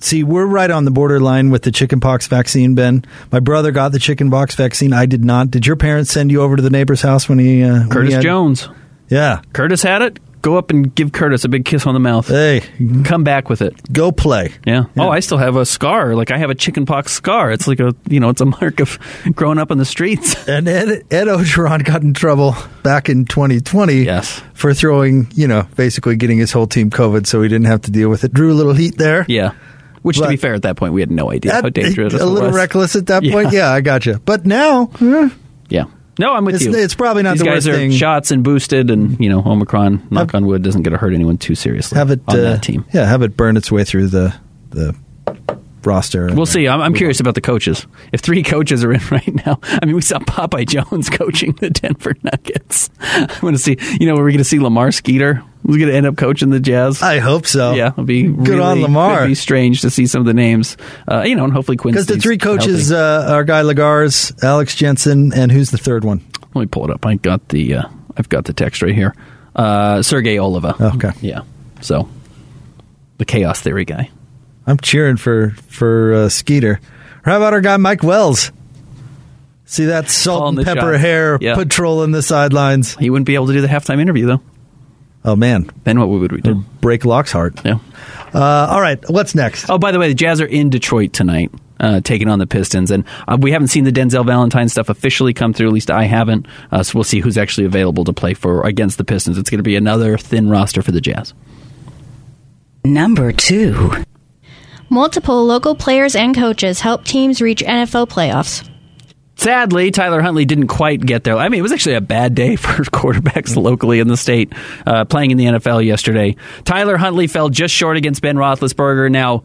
[SPEAKER 4] see? We're right on the borderline with the chickenpox vaccine. Ben, my brother got the chickenpox vaccine. I did not. Did your parents send you over to the neighbor's house when he? Uh, when
[SPEAKER 5] Curtis
[SPEAKER 4] he had-
[SPEAKER 5] Jones.
[SPEAKER 4] Yeah,
[SPEAKER 5] Curtis had it. Go up and give Curtis a big kiss on the mouth.
[SPEAKER 4] Hey,
[SPEAKER 5] come back with it.
[SPEAKER 4] Go play.
[SPEAKER 5] Yeah. Oh, I still have a scar. Like I have a chickenpox scar. It's like a you know, it's a mark of (laughs) growing up on the streets. (laughs)
[SPEAKER 4] And Ed, Ed Orgeron got in trouble back in 2020
[SPEAKER 5] yes.
[SPEAKER 4] for throwing, you know, basically getting his whole team COVID so he didn't have to deal with it. Drew a little heat there.
[SPEAKER 5] Yeah. Which, to be fair, at that point, we had no idea how dangerous it
[SPEAKER 4] a little
[SPEAKER 5] was.
[SPEAKER 4] reckless at that (laughs)
[SPEAKER 5] Yeah.
[SPEAKER 4] point. Yeah, I got you. But now, eh,
[SPEAKER 5] Yeah. No, I'm with
[SPEAKER 4] It's-
[SPEAKER 5] you.
[SPEAKER 4] it's probably not
[SPEAKER 5] These
[SPEAKER 4] the
[SPEAKER 5] guys
[SPEAKER 4] worst
[SPEAKER 5] are
[SPEAKER 4] thing.
[SPEAKER 5] shots and boosted, and you know, Omicron, knock on wood, doesn't get to hurt anyone too seriously.
[SPEAKER 4] have it
[SPEAKER 5] on
[SPEAKER 4] uh,
[SPEAKER 5] that team.
[SPEAKER 4] Yeah, have it burn its way through the the roster.
[SPEAKER 5] We'll see. I'm, I'm curious about the coaches. If three coaches are in (laughs) right now, I mean, we saw Popeye Jones (laughs) coaching the Denver Nuggets. (laughs) I want to see. You know, are we're going to see Lamar Skeeter. Who's going to end up coaching the Jazz?
[SPEAKER 4] I hope so.
[SPEAKER 5] Yeah, it'll be
[SPEAKER 4] Good
[SPEAKER 5] really,
[SPEAKER 4] on Lamar.
[SPEAKER 5] Be strange to see some of the names. Uh, you know, and hopefully Quinn.
[SPEAKER 4] Because the three coaches uh, are Guy Lagars, Alex Jensen, and who's the third one?
[SPEAKER 5] Let me pull it up. I got the. Uh, I've got the text right here. Uh, Sergi Oliva.
[SPEAKER 4] Okay.
[SPEAKER 5] Yeah. So the chaos theory guy.
[SPEAKER 4] I'm cheering for for uh, Skeeter. Or how about our guy Mike Wells? See that salt
[SPEAKER 5] Calling
[SPEAKER 4] and pepper
[SPEAKER 5] shots.
[SPEAKER 4] hair
[SPEAKER 5] Yeah.
[SPEAKER 4] patrolling the sidelines.
[SPEAKER 5] He wouldn't be able to do the halftime interview though.
[SPEAKER 4] Oh man,
[SPEAKER 5] Then what would we do?
[SPEAKER 4] break Locke's heart.
[SPEAKER 5] Yeah.
[SPEAKER 4] Uh, all right, what's next?
[SPEAKER 5] Oh, by the way, the Jazz are in Detroit tonight, uh, taking on the Pistons, and uh, we haven't seen the Denzel Valentine stuff officially come through. At least I haven't. Uh, so we'll see who's actually available to play for against the Pistons. It's going to be another thin roster for the Jazz.
[SPEAKER 8] Number two.
[SPEAKER 9] Multiple local players and coaches help teams reach NFL playoffs.
[SPEAKER 5] Sadly, Tyler Huntley didn't quite get there. I mean, it was actually a bad day (laughs) for quarterbacks locally in the state uh, playing in the NFL yesterday. Tyler Huntley fell just short against Ben Roethlisberger. Now,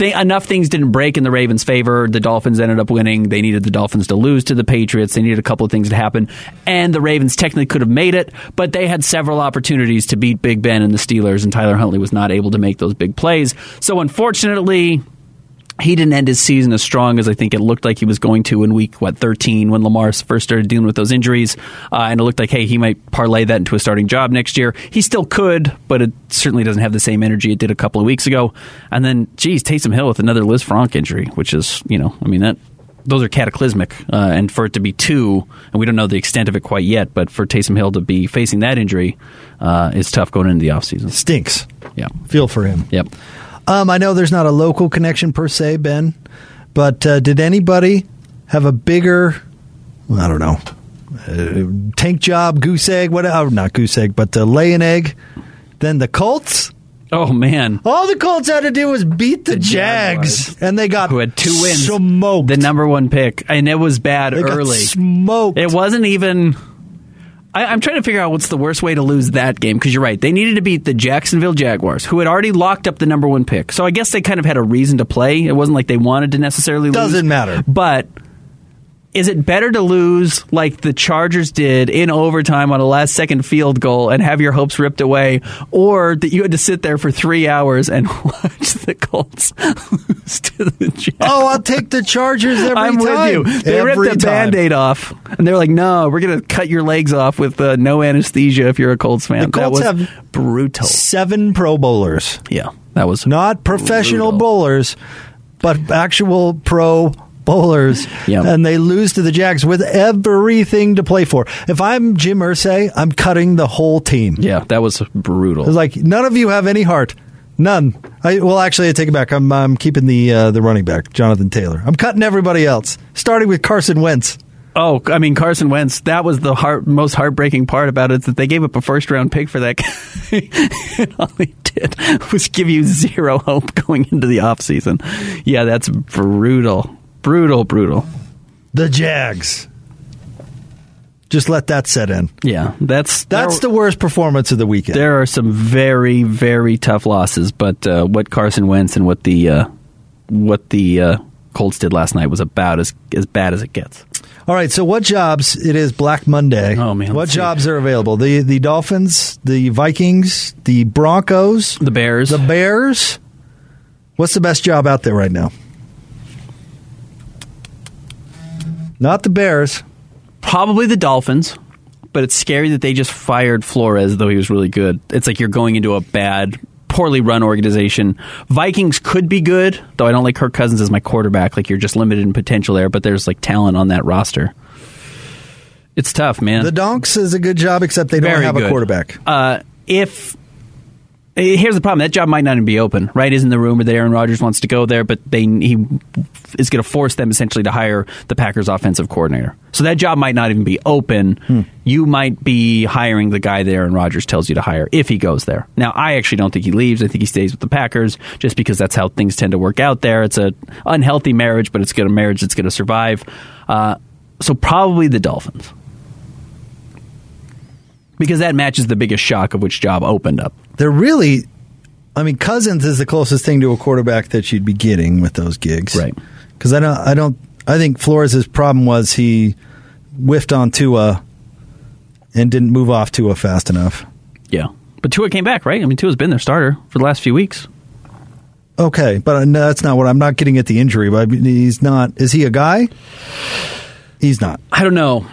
[SPEAKER 5] th- enough things didn't break in the Ravens' favor. The Dolphins ended up winning. They needed the Dolphins to lose to the Patriots. They needed a couple of things to happen, and the Ravens technically could have made it, but they had several opportunities to beat Big Ben and the Steelers, and Tyler Huntley was not able to make those big plays. So, unfortunately, he didn't end his season as strong as I think it looked like he was going to in week what 13 when Lamar first started dealing with those injuries, uh, and it looked like hey he might parlay that into a starting job next year. He still could, but it certainly doesn't have the same energy it did a couple of weeks ago. And then, geez, Taysom Hill with another Lisfranc injury, which is you know I mean that those are cataclysmic, uh, and for it to be two, and we don't know the extent of it quite yet, but for Taysom Hill to be facing that injury uh, is tough going into the offseason.
[SPEAKER 4] Stinks.
[SPEAKER 5] Yeah.
[SPEAKER 4] Feel for him.
[SPEAKER 5] Yep.
[SPEAKER 4] Um, I know there's not a local connection per se, Ben, but uh, did anybody have a bigger, I don't know, uh, tank job, goose egg, what? Oh, not goose egg, but uh, lay an egg than the Colts?
[SPEAKER 5] Oh man!
[SPEAKER 4] All the Colts had to do was beat the, Jags,
[SPEAKER 5] Jaguars.
[SPEAKER 4] and they got
[SPEAKER 5] who had two wins,
[SPEAKER 4] smoked.
[SPEAKER 5] the number one pick, and it was bad
[SPEAKER 4] They
[SPEAKER 5] early.
[SPEAKER 4] smoked.
[SPEAKER 5] It wasn't even. I, I'm trying to figure out what's the worst way to lose that game because you're right. They needed to beat the Jacksonville Jaguars, who had already locked up the number one pick. So I guess they kind of had a reason to play. It wasn't like they wanted to necessarily lose.
[SPEAKER 4] Doesn't matter.
[SPEAKER 5] But is it better to lose like the Chargers did in overtime on a last second field goal and have your hopes ripped away, or that you had to sit there for three hours and (laughs) watch the Colts lose to the Jags?
[SPEAKER 4] Oh, I'll take the Chargers every
[SPEAKER 5] I'm
[SPEAKER 4] time.
[SPEAKER 5] with you. They
[SPEAKER 4] Every
[SPEAKER 5] ripped the band aid off, and they're like, "No, we're going to cut your legs off with uh, no anesthesia if you're a Colts fan."
[SPEAKER 4] The Colts
[SPEAKER 5] that was
[SPEAKER 4] have
[SPEAKER 5] brutal.
[SPEAKER 4] Seven Pro Bowlers.
[SPEAKER 5] Yeah, that was
[SPEAKER 4] not professional
[SPEAKER 5] brutal.
[SPEAKER 4] bowlers, but actual pro bowlers.
[SPEAKER 5] Yeah.
[SPEAKER 4] And they lose to the Jags with everything to play for. If I'm Jim Irsay, I'm cutting the whole team.
[SPEAKER 5] Yeah, that was brutal.
[SPEAKER 4] It's like none of you have any heart. None. I, well, actually, I take it back. I'm, I'm keeping the uh, the running back, Jonathan Taylor. I'm cutting everybody else, starting with Carson Wentz.
[SPEAKER 5] Oh, I mean Carson Wentz. That was the heart, most heartbreaking part about it. That they gave up a first round pick for that guy. (laughs) and all he did was give you zero hope going into the offseason. Yeah, that's brutal, brutal, brutal.
[SPEAKER 4] The Jags. Just let that set in.
[SPEAKER 5] Yeah, that's
[SPEAKER 4] That's the worst performance of the weekend.
[SPEAKER 5] There are some very, very tough losses, but uh, what Carson Wentz and what the uh, what the uh, Colts did last night was about as as bad as it gets.
[SPEAKER 4] All right, so what jobs? It is Black Monday.
[SPEAKER 5] Oh man,
[SPEAKER 4] what jobs are available? The the Dolphins, the Vikings, the Broncos,
[SPEAKER 5] the Bears,
[SPEAKER 4] the Bears. What's the best job out there right now? Not the Bears.
[SPEAKER 5] Probably the Dolphins, but it's scary that they just fired Flores, though he was really good. It's like you're going into a bad, poorly run organization. Vikings could be good, though I don't like Kirk Cousins as my quarterback. Like you're just limited in potential there, but there's like talent on that roster. It's tough, man.
[SPEAKER 4] The Donks is a good job, except they don't
[SPEAKER 5] Very
[SPEAKER 4] have a quarterback.
[SPEAKER 5] Uh, if here's the problem, that job might not even be open. Right? Isn't the rumor that Aaron Rodgers wants to go there, but they he is going to force them essentially to hire the Packers offensive coordinator. So that job might not even be open.
[SPEAKER 4] Hmm.
[SPEAKER 5] You might be hiring the guy that Aaron Rodgers tells you to hire if he goes there. Now, I actually don't think he leaves. I think he stays with the Packers just because that's how things tend to work out there. It's a unhealthy marriage, but it's going to marriage that's going to survive. Uh, so probably the Dolphins because that matches the biggest shock of which job opened up.
[SPEAKER 4] They're really, I mean, Cousins is the closest thing to a quarterback that you'd be getting with those gigs,
[SPEAKER 5] right?
[SPEAKER 4] Because I don't, I don't, I think Flores' problem was he whiffed on Tua and didn't move off Tua fast enough.
[SPEAKER 5] Yeah, but Tua came back, right? I mean, Tua's been their starter for the last few weeks.
[SPEAKER 4] Okay, but uh, no, that's not what I'm not getting at the injury. But he's not. Is he a guy? He's not.
[SPEAKER 5] I don't know.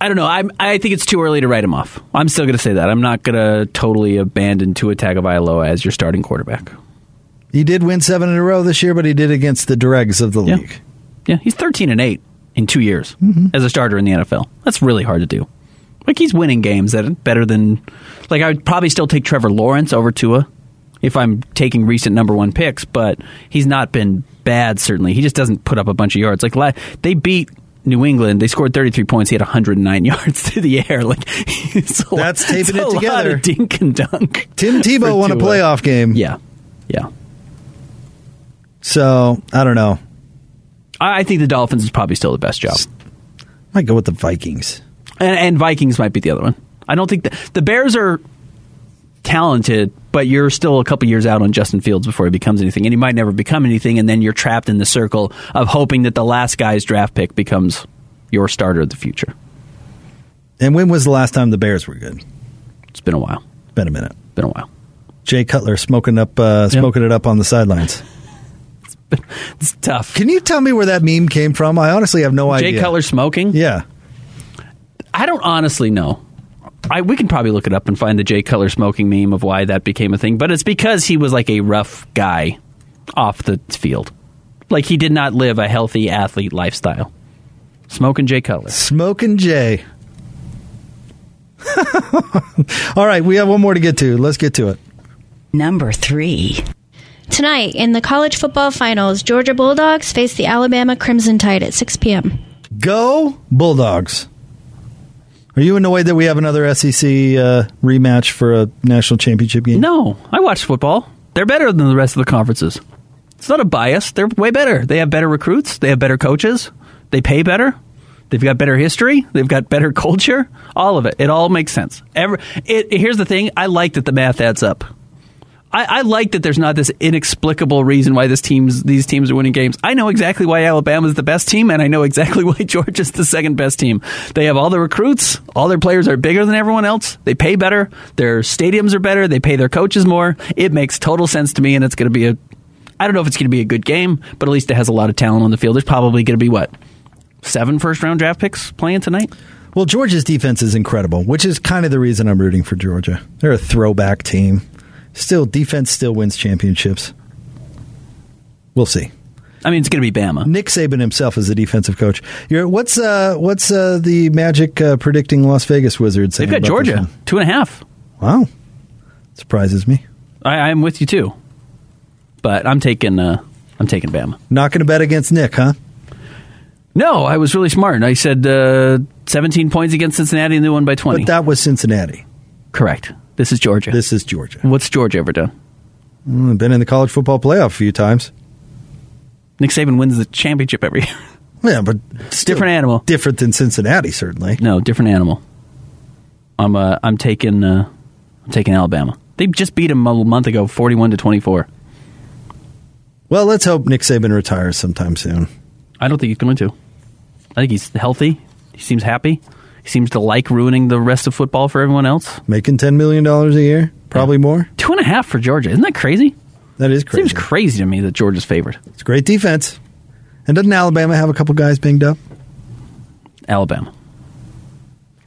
[SPEAKER 5] I don't know. I'm, I think it's too early to write him off. I'm still going to say that. I'm not going to totally abandon Tua Tagovailoa as your starting quarterback.
[SPEAKER 4] He did win seven in a row this year, but he did against the dregs of the
[SPEAKER 5] Yeah.
[SPEAKER 4] league.
[SPEAKER 5] Yeah, he's 13 and 8 in two years
[SPEAKER 4] Mm-hmm.
[SPEAKER 5] as a starter in the NFL. That's really hard to do. Like, he's winning games that are better than. Like, I would probably still take Trevor Lawrence over Tua if I'm taking recent number one picks, but he's not been bad, certainly. He just doesn't put up a bunch of yards. Like, they beat. New England, they scored 33 points. He had 109 (laughs) yards through the air. Like (laughs)
[SPEAKER 4] That's
[SPEAKER 5] lot,
[SPEAKER 4] taping it together.
[SPEAKER 5] of dink and dunk.
[SPEAKER 4] Tim Tebow won a playoff game.
[SPEAKER 5] Yeah, yeah.
[SPEAKER 4] So I don't know.
[SPEAKER 5] I, I think the Dolphins is probably still the best job.
[SPEAKER 4] Might go with the Vikings.
[SPEAKER 5] and, and Vikings might be the other one. I don't think the, the Bears are talented, but you're still a couple years out on Justin Fields before he becomes anything, and he might never become anything. And then you're trapped in the circle of hoping that the last guy's draft pick becomes your starter of the future.
[SPEAKER 4] And when was the last time the Bears were good?
[SPEAKER 5] It's been a while.
[SPEAKER 4] Been a minute.
[SPEAKER 5] Been a while.
[SPEAKER 4] Jay Cutler smoking up, uh, smoking it up on the sidelines. (laughs)
[SPEAKER 5] It's tough.
[SPEAKER 4] Can you tell me where that meme came from? I honestly have no
[SPEAKER 5] Jay
[SPEAKER 4] idea.
[SPEAKER 5] Jay Cutler smoking?
[SPEAKER 4] Yeah.
[SPEAKER 5] I don't honestly know. I, we can probably look it up and find the Jay Cutler smoking meme of why that became a thing, but it's because he was like a rough guy off the field. Like he did not live a healthy athlete lifestyle. Smoking Jay Cutler.
[SPEAKER 4] Smoking Jay. (laughs) All right, we have one more to get to. Let's get to it.
[SPEAKER 8] Number three.
[SPEAKER 9] Tonight, in the college football finals, Georgia Bulldogs face the Alabama Crimson Tide at 6 p.m.
[SPEAKER 4] Go Bulldogs. Are you annoyed that we have another SEC uh, rematch for a national championship game?
[SPEAKER 5] No, I watch football. They're better than the rest of the conferences. It's not a bias. They're way better. They have better recruits. They have better coaches. They pay better. They've got better history. They've got better (laughs) culture. All of it. It all makes sense. Every, it, here's the thing. I like that the math adds up. I, I like that there's not this inexplicable reason why this teams these teams are winning games. I know exactly why Alabama's the best team, and I know exactly (laughs) why Georgia's the second best team. They have all the recruits. All their players are bigger than everyone else. They pay better. Their stadiums are better. They pay their coaches more. It makes total sense to me, and it's going to be a. I don't know if it's going to be a good game, but at least it has a lot of talent on the field. There's probably going to be what seven first round draft picks playing tonight.
[SPEAKER 4] Well, Georgia's defense is incredible, which is kind of the reason I'm rooting for Georgia. They're a throwback team. Still, defense still wins championships. We'll see.
[SPEAKER 5] I mean, it's going to be Bama.
[SPEAKER 4] Nick Saban himself is a defensive coach. You're, what's uh, what's uh, the Magic uh, predicting Las Vegas Wizards?
[SPEAKER 5] They've got Georgia two and a half.
[SPEAKER 4] Wow, surprises me.
[SPEAKER 5] I, I'm with you too, but I'm taking uh, I'm taking Bama.
[SPEAKER 4] Not going to bet against Nick, huh?
[SPEAKER 5] No, I was really smart. I said uh, 17 points against Cincinnati and they won by 20.
[SPEAKER 4] But that was Cincinnati.
[SPEAKER 5] Correct. This is Georgia.
[SPEAKER 4] This is Georgia.
[SPEAKER 5] What's Georgia ever done?
[SPEAKER 4] Mm, been in the college football playoff a few times.
[SPEAKER 5] Nick Saban wins the championship every year. (laughs)
[SPEAKER 4] Yeah, but
[SPEAKER 5] different animal.
[SPEAKER 4] Different than Cincinnati, certainly.
[SPEAKER 5] No, different animal. I'm uh, I'm taking uh, I'm taking Alabama. They just beat him a month ago, 41 to 24.
[SPEAKER 4] Well, let's hope Nick Saban retires sometime soon.
[SPEAKER 5] I don't think he's going to. I think he's healthy. He seems happy. He seems to like ruining the rest of football for everyone else.
[SPEAKER 4] Making $10 million a year? Probably more.
[SPEAKER 5] Two and a half for Georgia. Isn't that crazy?
[SPEAKER 4] That is crazy.
[SPEAKER 5] Seems crazy to me that Georgia's favored.
[SPEAKER 4] It's great defense. And doesn't Alabama have a couple guys banged up?
[SPEAKER 5] Alabama.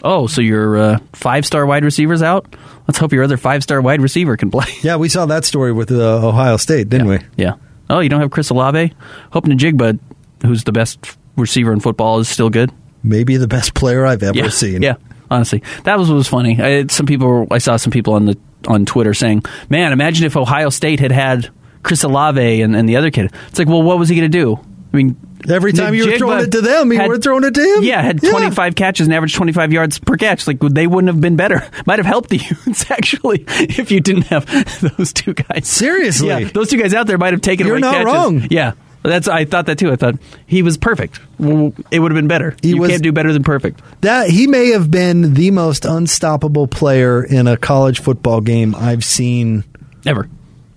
[SPEAKER 5] Oh, so your uh, five star wide receiver's out? Let's hope your other five star wide receiver can play.
[SPEAKER 4] Yeah, we saw that story with uh, Ohio State, didn't we?
[SPEAKER 5] Yeah. Oh, you don't have Chris Olave? Hope Njigba, who's the best receiver in football, is still good.
[SPEAKER 4] Maybe the best player I've ever
[SPEAKER 5] yeah.
[SPEAKER 4] seen.
[SPEAKER 5] Yeah, honestly, that was what was funny. I, some people, I saw some people on the on Twitter saying, "Man, imagine if Ohio State had had Chris Olave and, and the other kid." It's like, well, what was he going to do? I mean,
[SPEAKER 4] Every time you were throwing it to them, you
[SPEAKER 5] had-
[SPEAKER 4] were throwing it to him.
[SPEAKER 5] Yeah, had 25 catches and averaged 25 yards per catch. Like they wouldn't have been better. (laughs) Might have helped the (laughs) Utes actually if you didn't have (laughs) those two guys.
[SPEAKER 4] Seriously.
[SPEAKER 5] yeah, those two guys out there might have taken
[SPEAKER 4] You're
[SPEAKER 5] away
[SPEAKER 4] not
[SPEAKER 5] catches.
[SPEAKER 4] wrong.
[SPEAKER 5] Yeah, that's I thought that too. I thought he was perfect. It would have been better.
[SPEAKER 4] He
[SPEAKER 5] you
[SPEAKER 4] was-
[SPEAKER 5] can't do better than perfect.
[SPEAKER 4] That he may have been the most unstoppable player in a college football game I've seen
[SPEAKER 5] Ever.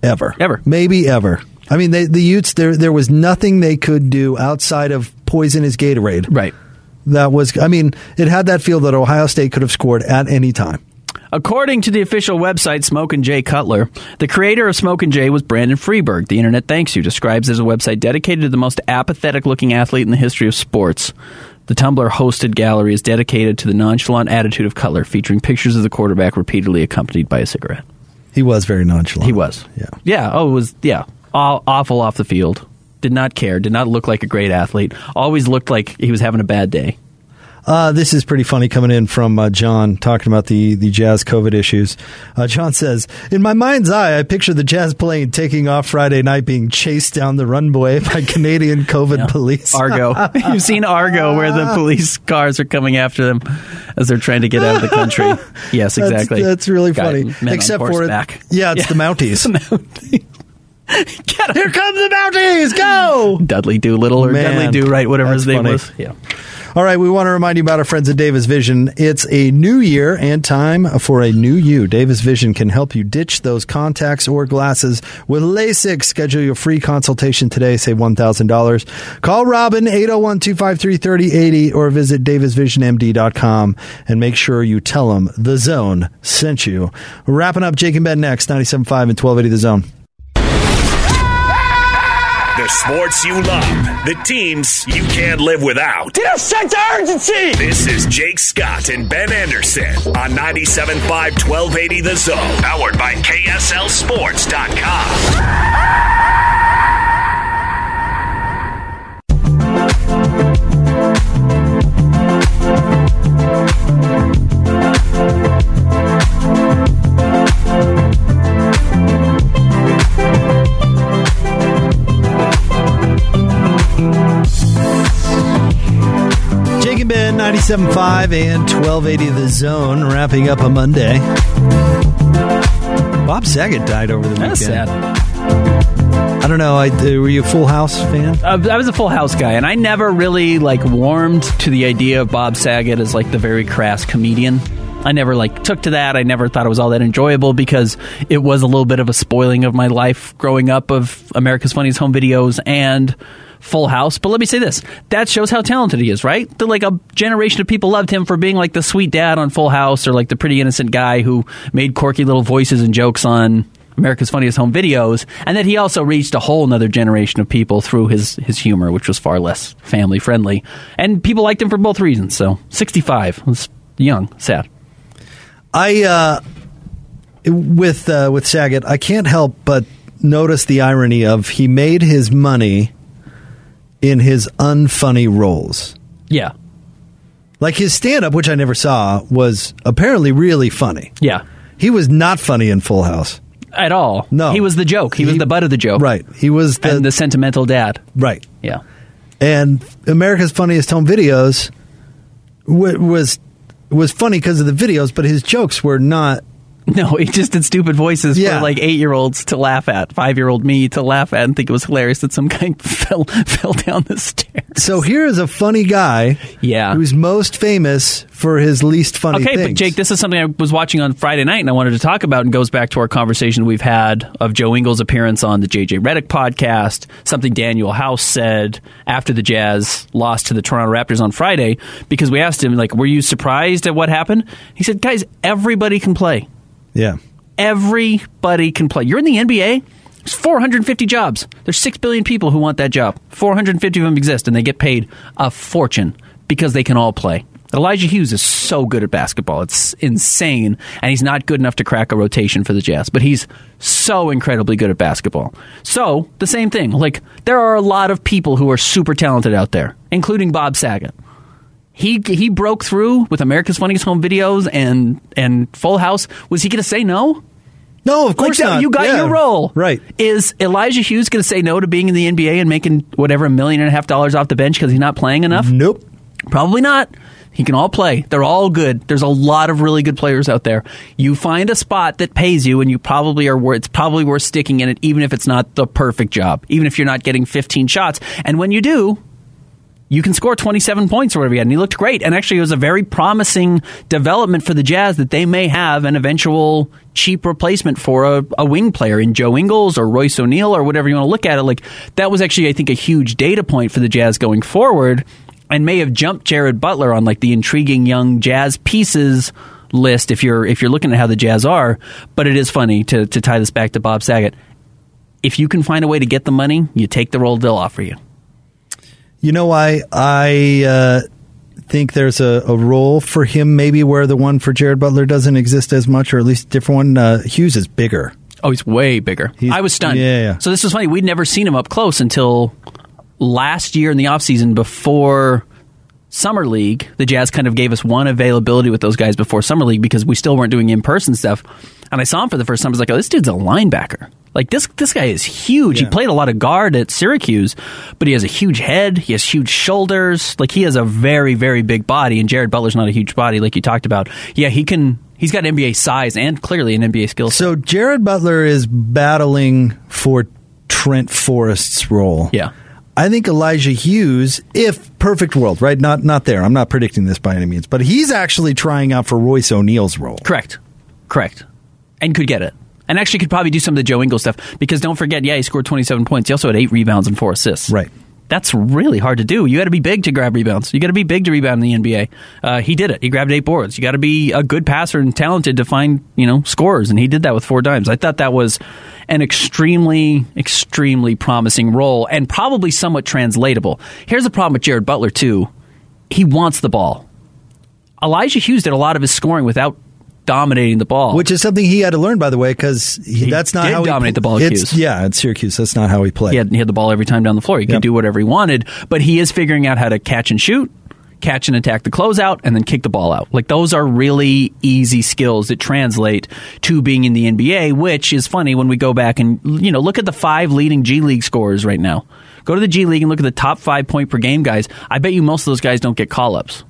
[SPEAKER 4] ever.
[SPEAKER 5] Ever.
[SPEAKER 4] Maybe ever. I mean, they, the Utes there there was nothing they could do outside of poison his Gatorade.
[SPEAKER 5] Right.
[SPEAKER 4] That was I mean, it had that feel that Ohio State could have scored at any time.
[SPEAKER 5] According to the official website Smokin' Jay Cutler, the creator of Smoke and Jay was Brandon Freeberg. The Internet Thanks You describes as a website dedicated to the most apathetic looking athlete in the history of sports. The Tumblr hosted gallery is dedicated to the nonchalant attitude of Cutler, featuring pictures of the quarterback repeatedly accompanied by a cigarette.
[SPEAKER 4] He was very nonchalant.
[SPEAKER 5] He was.
[SPEAKER 4] Yeah.
[SPEAKER 5] Yeah. Oh, it was. Yeah. Aw- awful off the field. Did not care. Did not look like a great athlete. Always looked like he was having a bad day.
[SPEAKER 4] Uh, this is pretty funny coming in from uh, John talking about the, the Jazz COVID issues. Uh, John says, In my mind's eye, I picture the Jazz plane taking off Friday night being chased down the runway by (laughs) Canadian COVID police.
[SPEAKER 5] Argo. (laughs) You've seen Argo where the police cars are coming after them as they're trying to get out of the country. (laughs) Yes, exactly.
[SPEAKER 4] That's, really
[SPEAKER 5] Guy-
[SPEAKER 4] funny. Except for it. Yeah, it's the Mounties.
[SPEAKER 5] Get
[SPEAKER 4] Here come the Mounties! Go!
[SPEAKER 5] Dudley Doolittle or
[SPEAKER 4] Man,
[SPEAKER 5] Dudley Do Right, whatever his name
[SPEAKER 4] funny.
[SPEAKER 5] was. Yeah.
[SPEAKER 4] All right, we want to remind you about our friends at Davis Vision. It's a new year and time for a new you. Davis Vision can help you ditch those contacts or glasses with LASIK. Schedule your free consultation today. Save $1,000. Call Robin 801 253 3080 or visit davisvisionmd.com and make sure you tell them the zone sent you. Wrapping up Jake and Ben next, 97.5 and 1280 the zone.
[SPEAKER 2] The sports you love, the teams you can't live without.
[SPEAKER 3] Get a sense of urgency!
[SPEAKER 2] This is Jake Scott and Ben Anderson on 97.5 1280 The Zone, powered by KSLSports.com.
[SPEAKER 4] 97.5 and 1280 The Zone, wrapping up a Monday. Bob Saget died over the weekend.
[SPEAKER 5] That's sad.
[SPEAKER 4] I don't know. I, uh, were you a Full House fan?
[SPEAKER 5] Uh, I was a Full House guy, and I never really like warmed to the idea of Bob Saget as like the very crass comedian. I never like took to that. I never thought it was all that enjoyable because it was a little bit of a spoiling of my life growing up of America's Funniest Home Videos and Full House. But let me say this: that shows how talented he is, right? That like a generation of people loved him for being like the sweet dad on Full House, or like the pretty innocent guy who made quirky little voices and jokes on America's Funniest Home Videos, and that he also reached a whole other generation of people through his his humor, which was far less family friendly, and people liked him for both reasons. So, sixty five was young, sad.
[SPEAKER 4] I uh, with uh, with Saget, I can't help but notice the irony of he made his money in his unfunny roles.
[SPEAKER 5] Yeah,
[SPEAKER 4] Like his stand up, which I never saw, was apparently really funny.
[SPEAKER 5] yeah,
[SPEAKER 4] He was not funny in Full House.
[SPEAKER 5] at all.
[SPEAKER 4] No.
[SPEAKER 5] he was the joke. He, was the butt of the joke.
[SPEAKER 4] Right. He was the,
[SPEAKER 5] and the sentimental dad.
[SPEAKER 4] right.
[SPEAKER 5] Yeah,
[SPEAKER 4] and America's Funniest Home Videos w- was was funny because of the videos, but his jokes were not. (laughs)
[SPEAKER 5] no, he just did stupid voices
[SPEAKER 4] Yeah.
[SPEAKER 5] for like eight year olds to laugh at, five year old me to laugh at, and think it was hilarious that some guy (laughs) fell fell down the stairs.
[SPEAKER 4] So here is a funny guy,
[SPEAKER 5] Yeah.
[SPEAKER 4] who's most famous for his least funny.
[SPEAKER 5] Okay,
[SPEAKER 4] things.
[SPEAKER 5] but Jake, this is something I was watching on Friday night and I wanted to talk about and goes back to our conversation we've had of Joe Ingles' appearance on the JJ Redick podcast, something Danuel House said after the Jazz lost to the Toronto Raptors on Friday, because we asked him, like, were you surprised at what happened? He said, guys, everybody can play.
[SPEAKER 4] Yeah,
[SPEAKER 5] Everybody can play. You're in the NBA. There's 450 jobs. There's 6 billion people who want that job. 450 of them exist, and they get paid a fortune because they can all play. Elijah Hughes is so good at basketball. It's insane. And he's not good enough to crack a rotation for the Jazz, but he's so incredibly good at basketball. So, the same thing. Like, there are a lot of people who are super talented out there, including Bob Saget. He he broke through with America's Funniest Home Videos and and Full House. Was he going to say no?
[SPEAKER 4] no, of course
[SPEAKER 5] like
[SPEAKER 4] not.
[SPEAKER 5] You got
[SPEAKER 4] Yeah.
[SPEAKER 5] your role.
[SPEAKER 4] right.
[SPEAKER 5] Is Elijah Hughes going to say no to being in the NBA and making whatever a million and a half dollars off the bench because he's not playing enough?
[SPEAKER 4] Nope.
[SPEAKER 5] Probably not. He can all play. They're all good. There's a lot of really good players out there. You find a spot that pays you, and you probably are. It's probably worth sticking in it, even if it's not the perfect job, even if you're not getting 15 shots. And when you do, you can score 27 points or whatever he had. And he looked great. And actually, it was a very promising development for the Jazz that they may have an eventual cheap replacement for a, a wing player in Joe Ingles or Royce O'Neale or whatever you want to look at it. Like, that was actually, I think, a huge data point for the Jazz going forward and may have jumped Jared Butler on like the intriguing young Jazz pieces list if you're if you're looking at how the Jazz are. But it is funny to, to tie this back to Bob Saget. If you can find a way to get the money, you take the role they'll offer you.
[SPEAKER 4] You know why I uh, think there's a, a role for him, maybe where the one for Jared Butler doesn't exist as much, or at least a different one. Uh, Hughes is bigger.
[SPEAKER 5] Oh, he's way bigger. I was stunned.
[SPEAKER 4] yeah, yeah.
[SPEAKER 5] So this was funny. We'd never seen him up close until last year in the offseason before Summer League. The Jazz kind of gave us one availability with those guys before Summer League because we still weren't doing in person stuff. And I saw him for the first time. I was like, oh, this dude's a linebacker. Like this, this guy is huge. He played a lot of guard at Syracuse, but he has a huge head. He has huge shoulders. Like he has a very, very big body. And Jared Butler's not a huge body, like you talked about. Yeah, he can. He's got NBA size and clearly an NBA skill set.
[SPEAKER 4] So Jared Butler is battling for Trent Forrest's role.
[SPEAKER 5] Yeah.
[SPEAKER 4] I think Elijah Hughes, if perfect world, right? Not not there. I'm not predicting this by any means, but he's actually trying out for Royce O'Neale's role.
[SPEAKER 5] Correct. Correct. And could get it. And actually could probably do some of the Joe Ingles stuff because don't forget, yeah, he scored 27 points. He also had eight rebounds and four assists.
[SPEAKER 4] Right.
[SPEAKER 5] That's really hard to do. You got to be big to grab rebounds. You got to be big to rebound in the NBA. Uh, he did it. He grabbed eight boards. You got to be a good passer and talented to find you know scores, and he did that with four dimes. I thought that was an extremely, extremely promising role and probably somewhat translatable. Here's the problem with Jared Butler too. He wants the ball. Elijah Hughes did a lot of his scoring without dominating the ball.
[SPEAKER 4] Which is something he had to learn, by the way, because that's not how he
[SPEAKER 5] dominate the ball
[SPEAKER 4] it's- Yeah, at Syracuse, that's not how he played.
[SPEAKER 5] He had, he had the ball every time down the floor. He could do whatever he wanted, but he is figuring out how to catch and shoot, catch and attack the closeout, and then kick the ball out. Like those are really easy skills that translate to being in the NBA, which is funny when we go back and you know look at the five leading G League scorers right now. Go to the G League and look at the top five point per game guys. I bet you most of those guys don't get call ups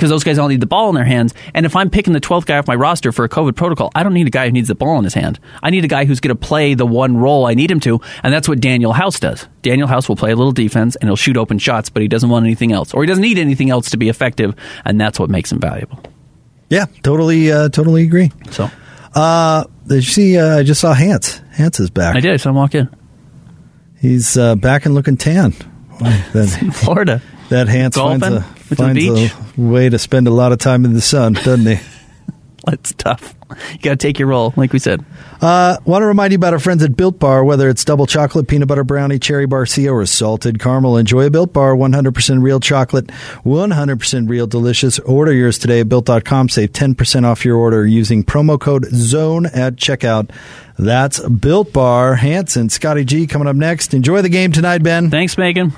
[SPEAKER 5] because those guys all need the ball in their hands. And if I'm picking the 12th guy off my roster for a COVID protocol, I don't need a guy who needs the ball in his hand. I need a guy who's going to play the one role I need him to, and that's what Danuel House does. Danuel House will play a little defense and he'll shoot open shots, but he doesn't want anything else, or he doesn't need anything else to be effective, and that's what makes him valuable.
[SPEAKER 4] Yeah, totally, uh, totally agree.
[SPEAKER 5] So,
[SPEAKER 4] uh, did you see? Uh, I just saw Hans. Hans is back.
[SPEAKER 5] I did. I saw him walk in.
[SPEAKER 4] He's uh, back and looking tan. Boy, (laughs) that,
[SPEAKER 5] Florida.
[SPEAKER 4] That Hans
[SPEAKER 5] Golfing?
[SPEAKER 4] finds, a,
[SPEAKER 5] Went to the
[SPEAKER 4] finds
[SPEAKER 5] beach?
[SPEAKER 4] a way to spend a lot of time in the sun, doesn't he? (laughs)
[SPEAKER 5] It's tough. You got to take your role, like we said.
[SPEAKER 4] Uh, Want to remind you about our friends at Built Bar. Whether it's double chocolate, peanut butter brownie, cherry barcia, or salted caramel, enjoy a Built Bar. 100% real chocolate, 100% real delicious. Order yours today at Built.com. Save 10% off your order using promo code ZONE at checkout. That's Built Bar. Hanson, Scotty G coming up next. Enjoy the game tonight, Ben.
[SPEAKER 5] Thanks, Megan.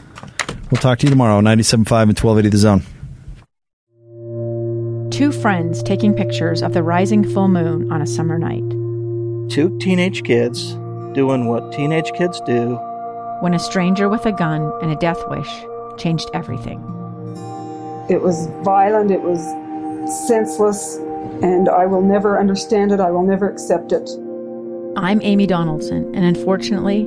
[SPEAKER 4] We'll talk to you tomorrow, 97.5 and 1280 The Zone.
[SPEAKER 10] Two friends taking pictures of the rising full moon on a summer night.
[SPEAKER 11] Two teenage kids doing what teenage kids do.
[SPEAKER 10] When a stranger with a gun and a death wish changed everything.
[SPEAKER 12] It was violent, it was senseless, and I will never understand it. I will never accept it.
[SPEAKER 10] I'm Amy Donaldson, and unfortunately,